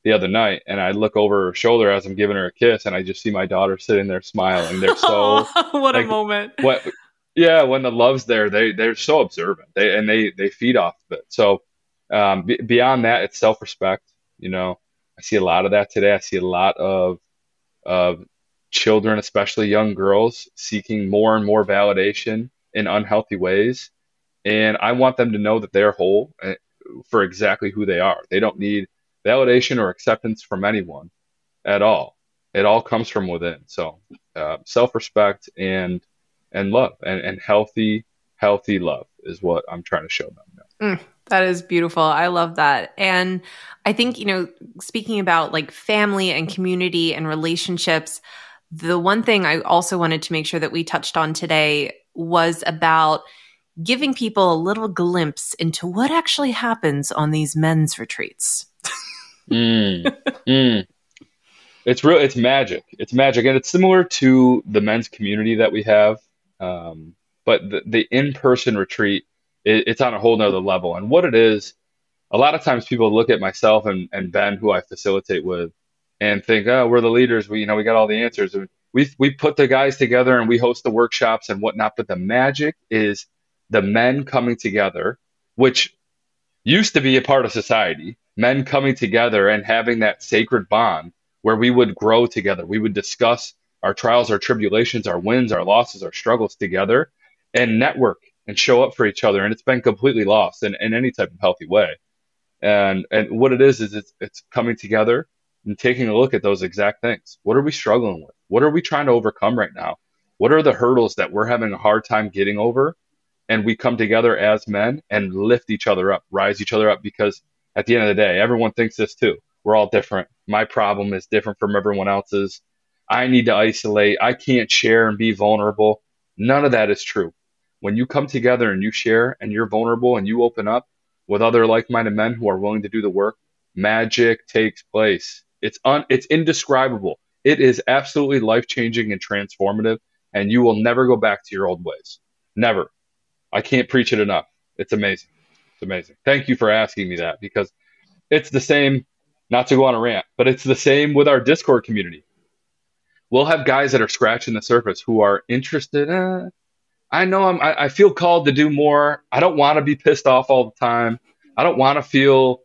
the other night and I look over her shoulder as I'm giving her a kiss and I just see my daughter sitting there smiling. They're so what like, a moment. What yeah, when the love's there, they they're so observant. They and they they feed off of it. So um, b- beyond that, it's self respect. You know, I see a lot of that today. I see a lot of of children, especially young girls, seeking more and more validation in unhealthy ways. And I want them to know that they're whole eh, for exactly who they are. They don't need validation or acceptance from anyone at all. It all comes from within. So uh, self-respect and and love and, and healthy healthy love is what I'm trying to show them. Mm, that is beautiful. I love that. And I think, you know, speaking about like family and community and relationships, the one thing I also wanted to make sure that we touched on today was about giving people a little glimpse into what actually happens on these men's retreats. mm, mm. It's real. It's magic. It's magic, and it's similar to the men's community that we have. Um, but the, the in-person retreat, it, it's on a whole nother level. And what it is, a lot of times people look at myself and, and Ben, who I facilitate with, and think, oh, we're the leaders. We, you know, we got all the answers. We, we put the guys together and we host the workshops and whatnot. But the magic is the men coming together, which used to be a part of society, men coming together and having that sacred bond where we would grow together. We would discuss our trials, our tribulations, our wins, our losses, our struggles together and network and show up for each other. And it's been completely lost in, in any type of healthy way. And, and what it is, is it's, it's coming together and taking a look at those exact things. What are we struggling with? What are we trying to overcome right now? What are the hurdles that we're having a hard time getting over? And we come together as men and lift each other up, rise each other up, because at the end of the day, everyone thinks this too. We're all different. My problem is different from everyone else's. I need to isolate. I can't share and be vulnerable. None of that is true. When you come together and you share and you're vulnerable and you open up with other like minded men who are willing to do the work, magic takes place. It's un, it's indescribable. It is absolutely life changing and transformative, and you will never go back to your old ways. Never. I can't preach it enough. It's amazing. It's amazing. Thank you for asking me that because it's the same, not to go on a rant, but it's the same with our Discord community. We'll have guys that are scratching the surface who are interested. Eh, I know I'm, I, I feel called to do more. I don't want to be pissed off all the time. I don't want to feel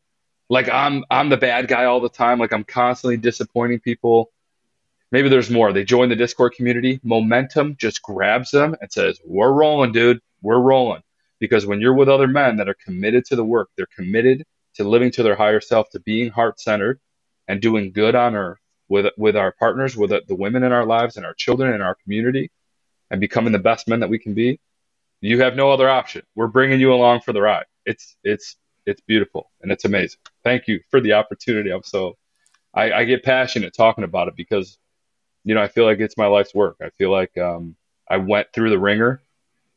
like I'm I'm the bad guy all the time. Like I'm constantly disappointing people. Maybe there's more. They join the Discord community. Momentum just grabs them and says, "We're rolling, dude. We're rolling." Because when you're with other men that are committed to the work, they're committed to living to their higher self, to being heart centered, and doing good on earth with with our partners, with the women in our lives, and our children in our community, and becoming the best men that we can be. You have no other option. We're bringing you along for the ride. It's it's it's beautiful and it's amazing. Thank you for the opportunity. I'm so I, I get passionate talking about it because you know I feel like it's my life's work. I feel like um, I went through the ringer.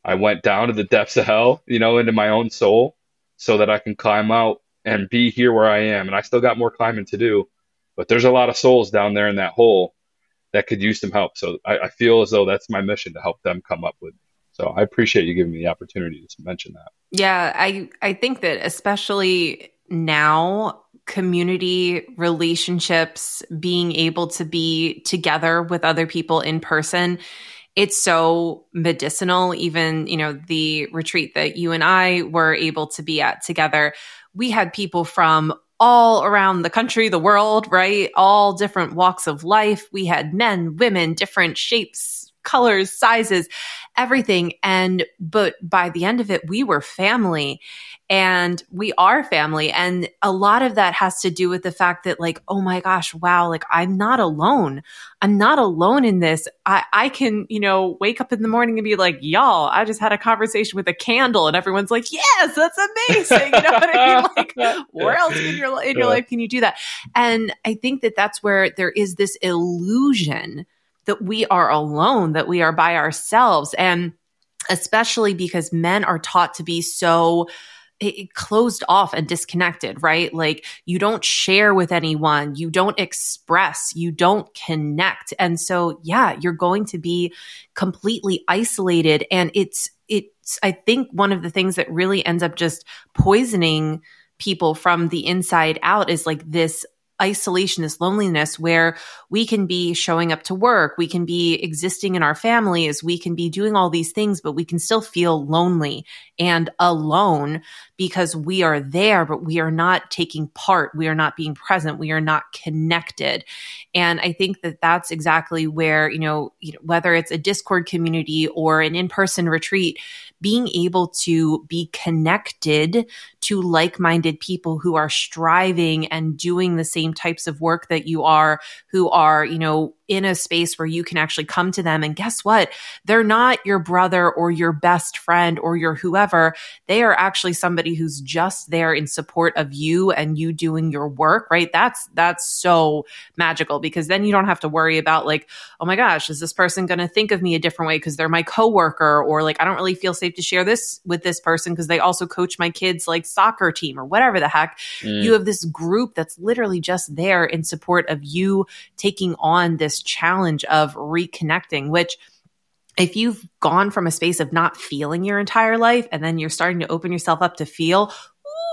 I went down to the depths of hell, you know, into my own soul, so that I can climb out and be here where I am. And I still got more climbing to do, but there's a lot of souls down there in that hole that could use some help. So I, I feel as though that's my mission to help them come up with so I appreciate you giving me the opportunity to mention that. Yeah, I I think that especially now community relationships, being able to be together with other people in person, it's so medicinal. Even, you know, the retreat that you and I were able to be at together, we had people from all around the country, the world, right? All different walks of life. We had men, women, different shapes, colors, sizes, everything. And, but by the end of it, we were family and we are family. And a lot of that has to do with the fact that, like, oh my gosh, wow, like I'm not alone. I'm not alone in this. I, I can, you know, wake up in the morning and be like, y'all, I just had a conversation with a candle, and everyone's like, yes, that's amazing. You know what I mean? Like, where else in your in your life can you do that? And I think that that's where there is this illusion that we are alone, that we are by ourselves. And especially because men are taught to be so eh, eh, closed off and disconnected, right? Like you don't share with anyone, you don't express, you don't connect. And so, yeah, you're going to be completely isolated. And it's, it's, I think one of the things that really ends up just poisoning people from the inside out is like this isolation, this loneliness where we can be showing up to work, we can be existing in our families, we can be doing all these things, but we can still feel lonely and alone because we are there, but we are not taking part. We are not being present. We are not connected. And I think that that's exactly where, you know, you know whether it's a Discord community or an in person retreat, being able to be connected to like minded people who are striving and doing the same types of work that you are, who are, you know, in a space where you can actually come to them. And guess what? They're not your brother or your best friend or your whoever. They are actually somebody who's just there in support of you and you doing your work, right? That's, that's so magical because then you don't have to worry about like, oh my gosh, is this person going to think of me a different way because they're my coworker or like, I don't really feel safe to share this with this person because they also coach my kids like soccer team or whatever the heck. Mm. You have this group that's literally just there in support of you taking on this challenge of reconnecting, which if you've gone from a space of not feeling your entire life and then you're starting to open yourself up to feel,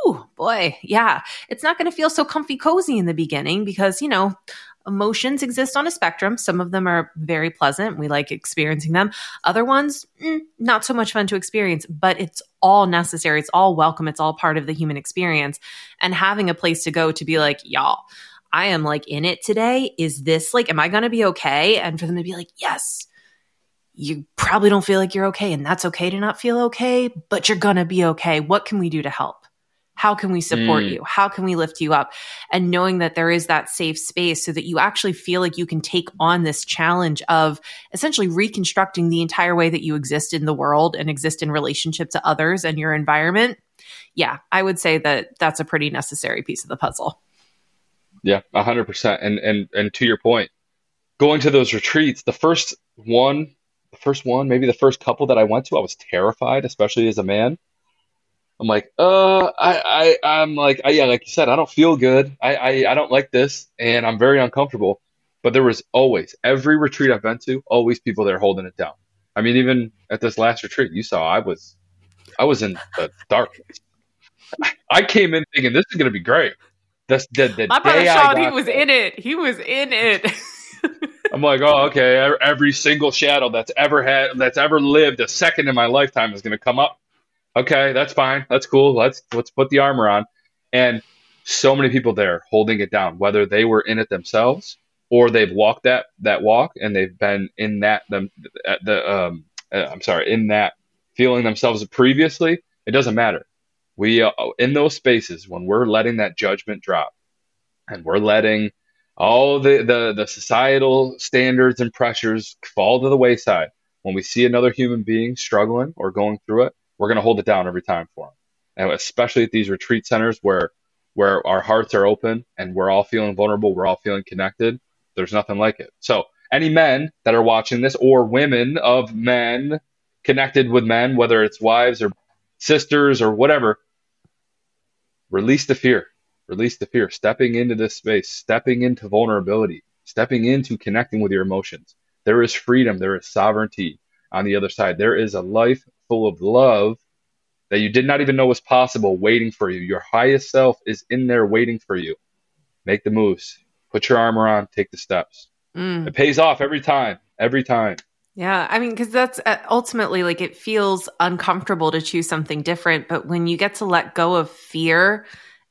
ooh, boy, yeah, it's not going to feel so comfy cozy in the beginning because, you know, emotions exist on a spectrum. Some of them are very pleasant. We like experiencing them. Other ones, mm, not so much fun to experience, but it's all necessary. It's all welcome. It's all part of the human experience. And having a place to go to be like, y'all, I am like in it today. Is this like, am I going to be okay? And for them to be like, yes, you probably don't feel like you're okay. And that's okay to not feel okay, but you're going to be okay. What can we do to help? How can we support mm. you? How can we lift you up? And knowing that there is that safe space so that you actually feel like you can take on this challenge of essentially reconstructing the entire way that you exist in the world and exist in relationship to others and your environment. Yeah, I would say that that's a pretty necessary piece of the puzzle. Yeah, a hundred percent. And and and to your point, going to those retreats, the first one, the first one, maybe the first couple that I went to, I was terrified, especially as a man. I'm like, uh, I, I, I'm like, I, yeah, like you said, I don't feel good. I, I, I don't like this, and I'm very uncomfortable. But there was always every retreat I've been to, always people there holding it down. I mean, even at this last retreat, you saw I was, I was in the dark. I came in thinking this is going to be great. The, the, the My brother Shawn, he was in it. He was in it. I'm like, oh, okay. Every single shadow that's ever had, that's ever lived a second in my lifetime is going to come up. Okay, that's fine. That's cool. Let's let's put the armor on. And so many people there holding it down, whether they were in it themselves or they've walked that that walk and they've been in that them the um uh, I'm sorry in that feeling themselves previously. It doesn't matter we uh, in those spaces when we're letting that judgment drop and we're letting all the, the the societal standards and pressures fall to the wayside when we see another human being struggling or going through it we're going to hold it down every time for them and especially at these retreat centers where where our hearts are open and we're all feeling vulnerable we're all feeling connected there's nothing like it so any men that are watching this or women of men connected with men whether it's wives or sisters or whatever release the fear. Release the fear. Stepping into this space, stepping into vulnerability, stepping into connecting with your emotions. There is freedom. There is sovereignty on the other side. There is a life full of love that you did not even know was possible waiting for you. Your highest self is in there waiting for you. Make the moves. Put your armor on, take the steps. Mm. It pays off every time, every time. Yeah, I mean, because that's uh, ultimately like it feels uncomfortable to choose something different. But when you get to let go of fear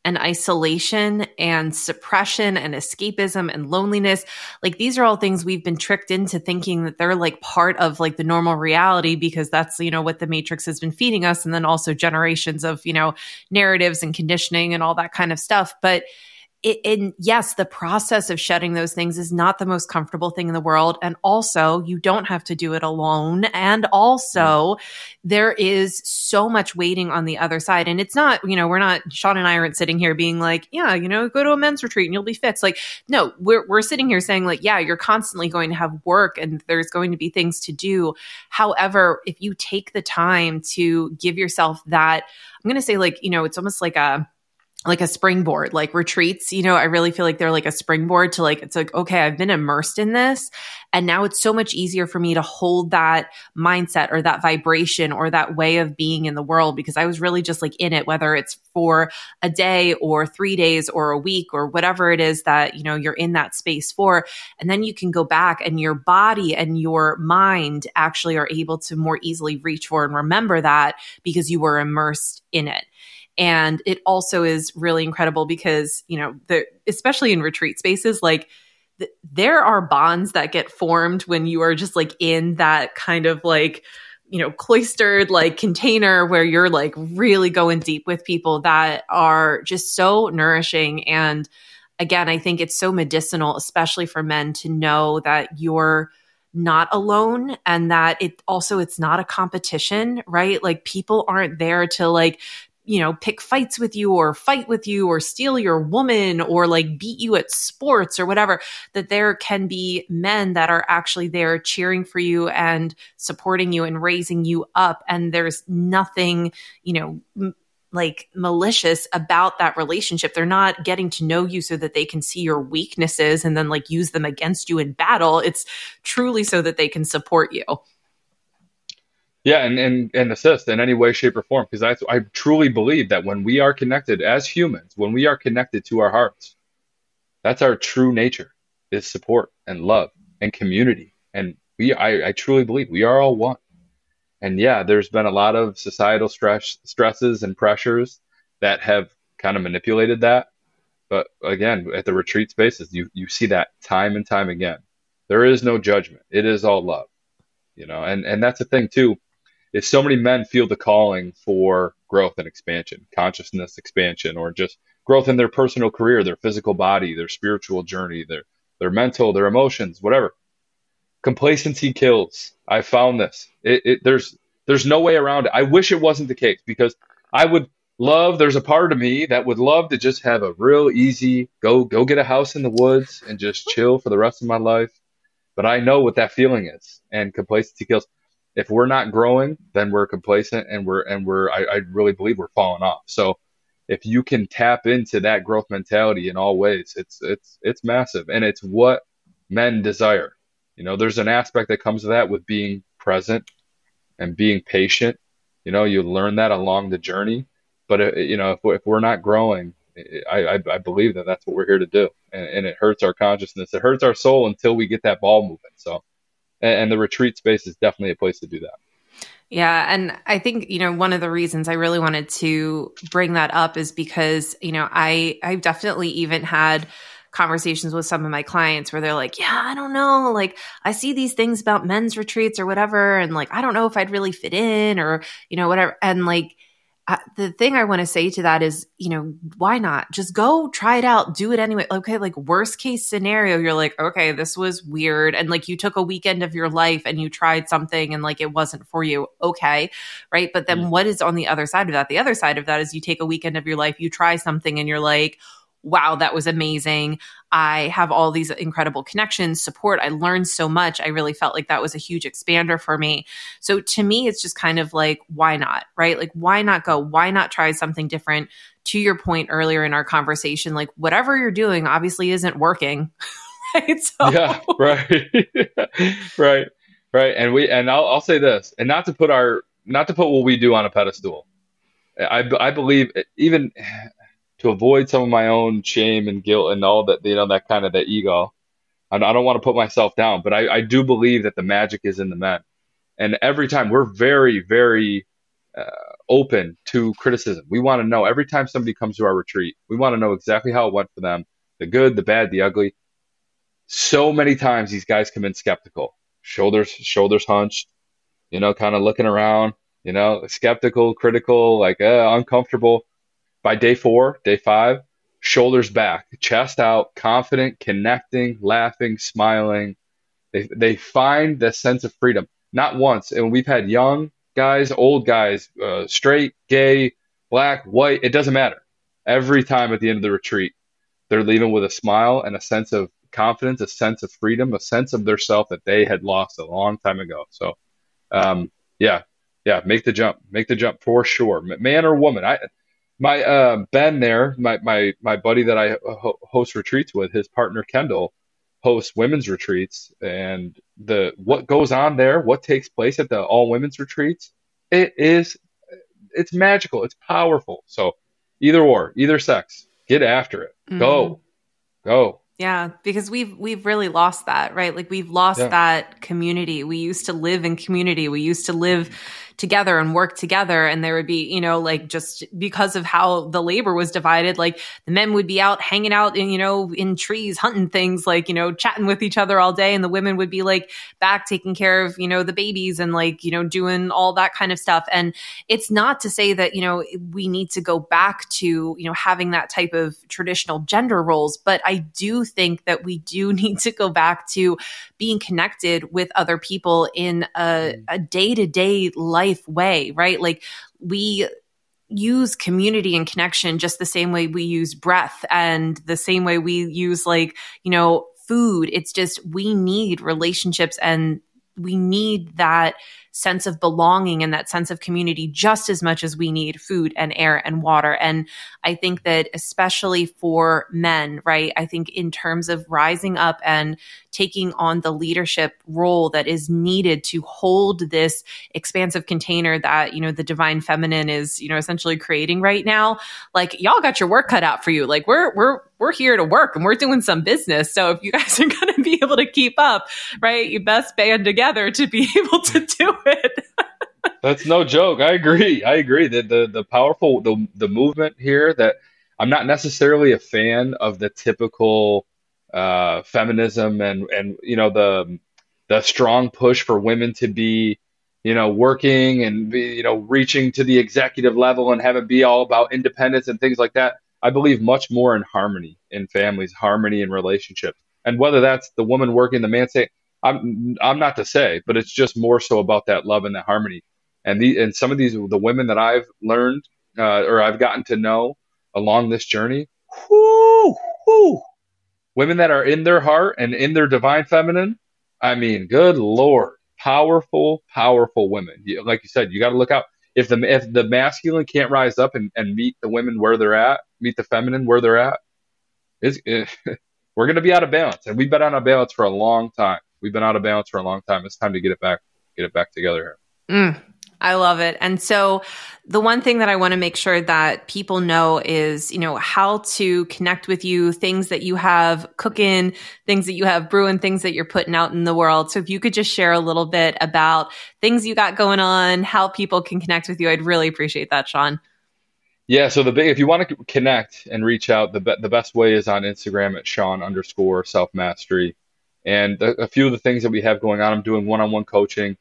and isolation and suppression and escapism and loneliness, like these are all things we've been tricked into thinking that they're like part of like the normal reality because that's, you know, what the Matrix has been feeding us. And then also generations of, you know, narratives and conditioning and all that kind of stuff. But it, and yes, the process of shedding those things is not the most comfortable thing in the world. And also, you don't have to do it alone. And also, there is so much waiting on the other side. And it's not, you know, we're not, Shawn and I aren't sitting here being like, yeah, you know, go to a men's retreat and you'll be fixed. Like, no, we're, we're sitting here saying, like, yeah, you're constantly going to have work and there's going to be things to do. However, if you take the time to give yourself that, I'm going to say, like, you know, it's almost like a, like a springboard, like retreats, you know, I really feel like they're like a springboard to like, it's like, okay, I've been immersed in this. And now it's so much easier for me to hold that mindset or that vibration or that way of being in the world because I was really just like in it, whether it's for a day or three days or a week or whatever it is that, you know, you're in that space for. And then you can go back and your body and your mind actually are able to more easily reach for and remember that because you were immersed in it. And it also is really incredible because, you know, the, especially in retreat spaces, like th- there are bonds that get formed when you are just like in that kind of like, you know, cloistered like container where you're like really going deep with people that are just so nourishing. And again, I think it's so medicinal, especially for men to know that you're not alone and that it also it's not a competition right like people aren't there to like you know, pick fights with you or fight with you or steal your woman or like beat you at sports or whatever, that there can be men that are actually there cheering for you and supporting you and raising you up. And there's nothing, you know, m- like malicious about that relationship. They're not getting to know you so that they can see your weaknesses and then like use them against you in battle. It's truly so that they can support you. Yeah, and, and, and assist in any way, shape, or form. Because I, I truly believe that when we are connected as humans, when we are connected to our hearts, that's our true nature is support and love and community. And we, I, I truly believe we are all one. And yeah, there's been a lot of societal stress, stresses and pressures that have kind of manipulated that. But again, at the retreat spaces, you, you see that time and time again. There is no judgment. It is all love, you know, and, and that's the thing too is so many men feel the calling for growth and expansion, consciousness expansion, or just growth in their personal career, their physical body, their spiritual journey, their their mental, their emotions, whatever. Complacency kills. I found this. It, it, there's there's no way around it. I wish it wasn't the case because I would love. There's a part of me that would love to just have a real easy go go get a house in the woods and just chill for the rest of my life. But I know what that feeling is, and complacency kills if we're not growing, then we're complacent and we're and we're I, I really believe we're falling off. So if you can tap into that growth mentality in all ways, it's it's it's massive and it's what men desire. You know, there's an aspect that comes to that with being present and being patient. You know, you learn that along the journey. But uh, you know, if, if we're not growing, I, I, I believe that that's what we're here to do, and, and it hurts our consciousness. It hurts our soul until we get that ball moving. So and, and the retreat space is definitely a place to do that. Yeah. And I think, you know, one of the reasons I really wanted to bring that up is because, you know, I, I've definitely even had conversations with some of my clients where they're like, yeah, I don't know. Like, I see these things about men's retreats or whatever. And like, I don't know if I'd really fit in or, you know, whatever. And like, the thing I want to say to that is, you know, why not just go try it out, do it anyway. Okay, like worst case scenario, you're like, okay, this was weird, and like you took a weekend of your life and you tried something and like it wasn't for you. Okay, right? But then mm-hmm. what is on the other side of that? The other side of that is you take a weekend of your life, you try something, and you're like, wow, that was amazing. I have all these incredible connections, support. I learned so much. I really felt like that was a huge expander for me. So to me, it's just kind of like, why not? Right? Like, why not go? Why not try something different? To your point earlier in our conversation, like, whatever you're doing obviously isn't working. right? So. Yeah, right. right. Right. And we, and I'll, I'll say this, and not to put our, not to put what we do on a pedestal, I, I believe even to avoid some of my own shame and guilt and all that, you know, that kind of the ego. I, I don't want to put myself down, but I, I do believe that the magic is in the men. And every time we're very, very uh, open to criticism. We want to know every time somebody comes to our retreat, we want to know exactly how it went for them the good, the bad, the ugly. So many times these guys come in skeptical, shoulders, shoulders hunched, you know, kind of looking around, you know, skeptical, critical, like uh, uncomfortable. By day four, day five, shoulders back, chest out, confident, connecting, laughing, smiling. They, they find the sense of freedom. Not once. And we've had young guys, old guys, uh, straight, gay, black, white, it doesn't matter. Every time at the end of the retreat, they're leaving with a smile and a sense of confidence, a sense of freedom, a sense of their self that they had lost a long time ago. So, um, yeah, yeah, make the jump, make the jump for sure, man or woman. I, my uh, Ben there, my my my buddy that I host retreats with, his partner Kendall hosts women's retreats, and the what goes on there, what takes place at the all women's retreats, it is it's magical, it's powerful. So either or, either sex, get after it, mm-hmm. go, go. Yeah, because we've we've really lost that, right? Like we've lost yeah. that community. We used to live in community. We used to live together and work together. And there would be, you know, like just because of how the labor was divided, like the men would be out hanging out in, you know, in trees, hunting things, like, you know, chatting with each other all day. And the women would be like back taking care of, you know, the babies and like, you know, doing all that kind of stuff. And it's not to say that, you know, we need to go back to, you know, having that type of traditional gender roles, but I do think that we do need to go back to being connected with other people in a day to day life way, right? Like we use community and connection just the same way we use breath and the same way we use like, you know, food. It's just we need relationships and we need that sense of belonging and that sense of community just as much as we need food and air and water. And I think that especially for men, right? I think in terms of rising up and taking on the leadership role that is needed to hold this expansive container that, you know, the divine feminine is, you know, essentially creating right now, like y'all got your work cut out for you. Like we're, we're, we're here to work and we're doing some business. So if you guys are going to be able to keep up, right, you best band together to be able to do it. That's no joke. I agree. I agree that the the powerful the the movement here that I'm not necessarily a fan of the typical uh, feminism and and you know the the strong push for women to be you know working and be, you know reaching to the executive level and have it be all about independence and things like that. I believe much more in harmony in families, harmony in relationships, and whether that's the woman working, the man saying, "I'm I'm not to say," but it's just more so about that love and that harmony. And the and some of these the women that I've learned uh, or I've gotten to know along this journey, whoo, whoo, women that are in their heart and in their divine feminine. I mean, good lord, powerful, powerful women. Like you said, you got to look out. If the if the masculine can't rise up and, and meet the women where they're at, meet the feminine where they're at, it's, it, we're going to be out of balance. And we've been out of balance for a long time. We've been out of balance for a long time. It's time to get it back, get it back together. Mm, I love it. And so the one thing that I want to make sure that people know is, you know, how to connect with you, things that you have cooking, things that you have brewing, things that you're putting out in the world. So if you could just share a little bit about things you got going on, how people can connect with you, I'd really appreciate that, Shawn. Yeah, so the big if you want to connect and reach out, the be, the best way is on Instagram at Shawn underscore self mastery. And a, a few of the things that we have going on, I'm doing one on one coaching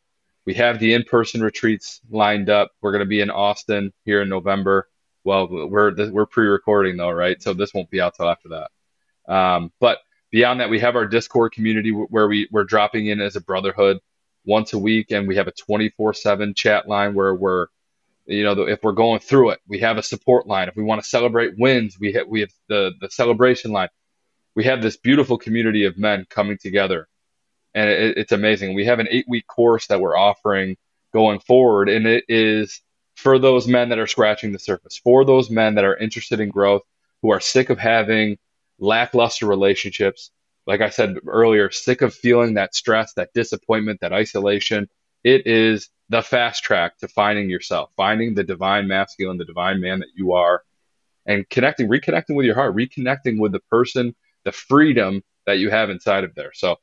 we have the in-person retreats lined up. We're going to be in Austin here in November. Well, we're we're pre-recording though, right? So this won't be out till after that. Um, but beyond that, we have our Discord community where we we're dropping in as a brotherhood once a week, and we have a 24/7 chat line where we're you know, if we're going through it, we have a support line. If we want to celebrate wins, we have, we have the, the celebration line. We have this beautiful community of men coming together and it, it's amazing. We have an eight week course that we're offering going forward, and it is for those men that are scratching the surface, for those men that are interested in growth, who are sick of having lackluster relationships. Like I said earlier, sick of feeling that stress, that disappointment, that isolation. It is the fast track to finding yourself, finding the divine masculine, the divine man that you are, and connecting, reconnecting with your heart, reconnecting with the person, the freedom that you have inside of there. So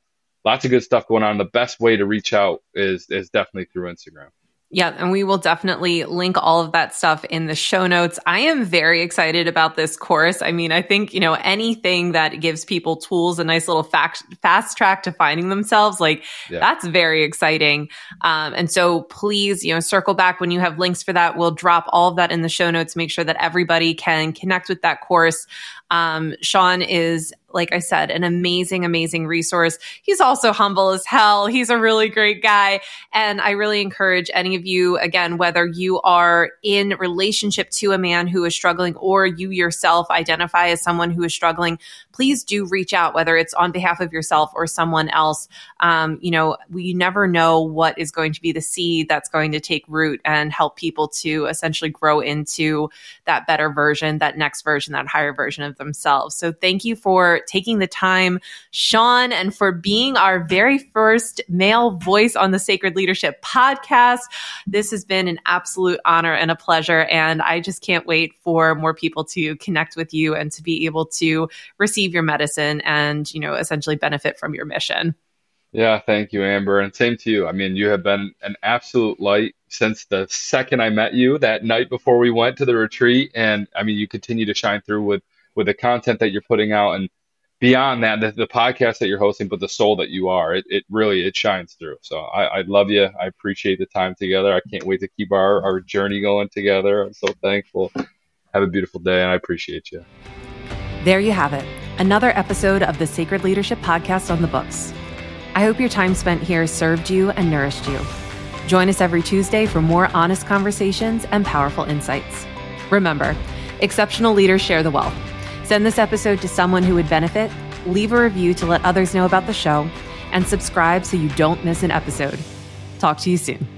lots of good stuff going on. The best way to reach out is is definitely through Instagram. Yeah, and we will definitely link all of that stuff in the show notes. I am very excited about this course. I mean, I think, you know, anything that gives people tools, a nice little fact, fast track to finding themselves, like yeah. that's very exciting. Um, and so please, you know, circle back when you have links for that. We'll drop all of that in the show notes, make sure that everybody can connect with that course. Um, Shawn is like I said, an amazing, amazing resource. He's also humble as hell. He's a really great guy. And I really encourage any of you, again, whether you are in relationship to a man who is struggling or you yourself identify as someone who is struggling, please do reach out, whether it's on behalf of yourself or someone else. Um, you know, we never know what is going to be the seed that's going to take root and help people to essentially grow into that better version, that next version, that higher version themselves. So thank you for taking the time, Shawn, and for being our very first male voice on the Sacred Leadership podcast. This has been an absolute honor and a pleasure. And I just can't wait for more people to connect with you and to be able to receive your medicine and, you know, essentially benefit from your mission. Yeah, thank you, Amber. And same to you. I mean, you have been an absolute light since the second I met you that night before we went to the retreat. And I mean, you continue to shine through with with the content that you're putting out and beyond that, the, the podcast that you're hosting, but the soul that you are, it, it really, it shines through. So I, I love you. I appreciate the time together. I can't wait to keep our, our journey going together. I'm so thankful. Have a beautiful day and I appreciate you. There you have it. Another episode of the Sacred Leadership Podcast on the books. I hope your time spent here served you and nourished you. Join us every Tuesday for more honest conversations and powerful insights. Remember, exceptional leaders share the wealth. Send this episode to someone who would benefit, leave a review to let others know about the show, and subscribe so you don't miss an episode. Talk to you soon.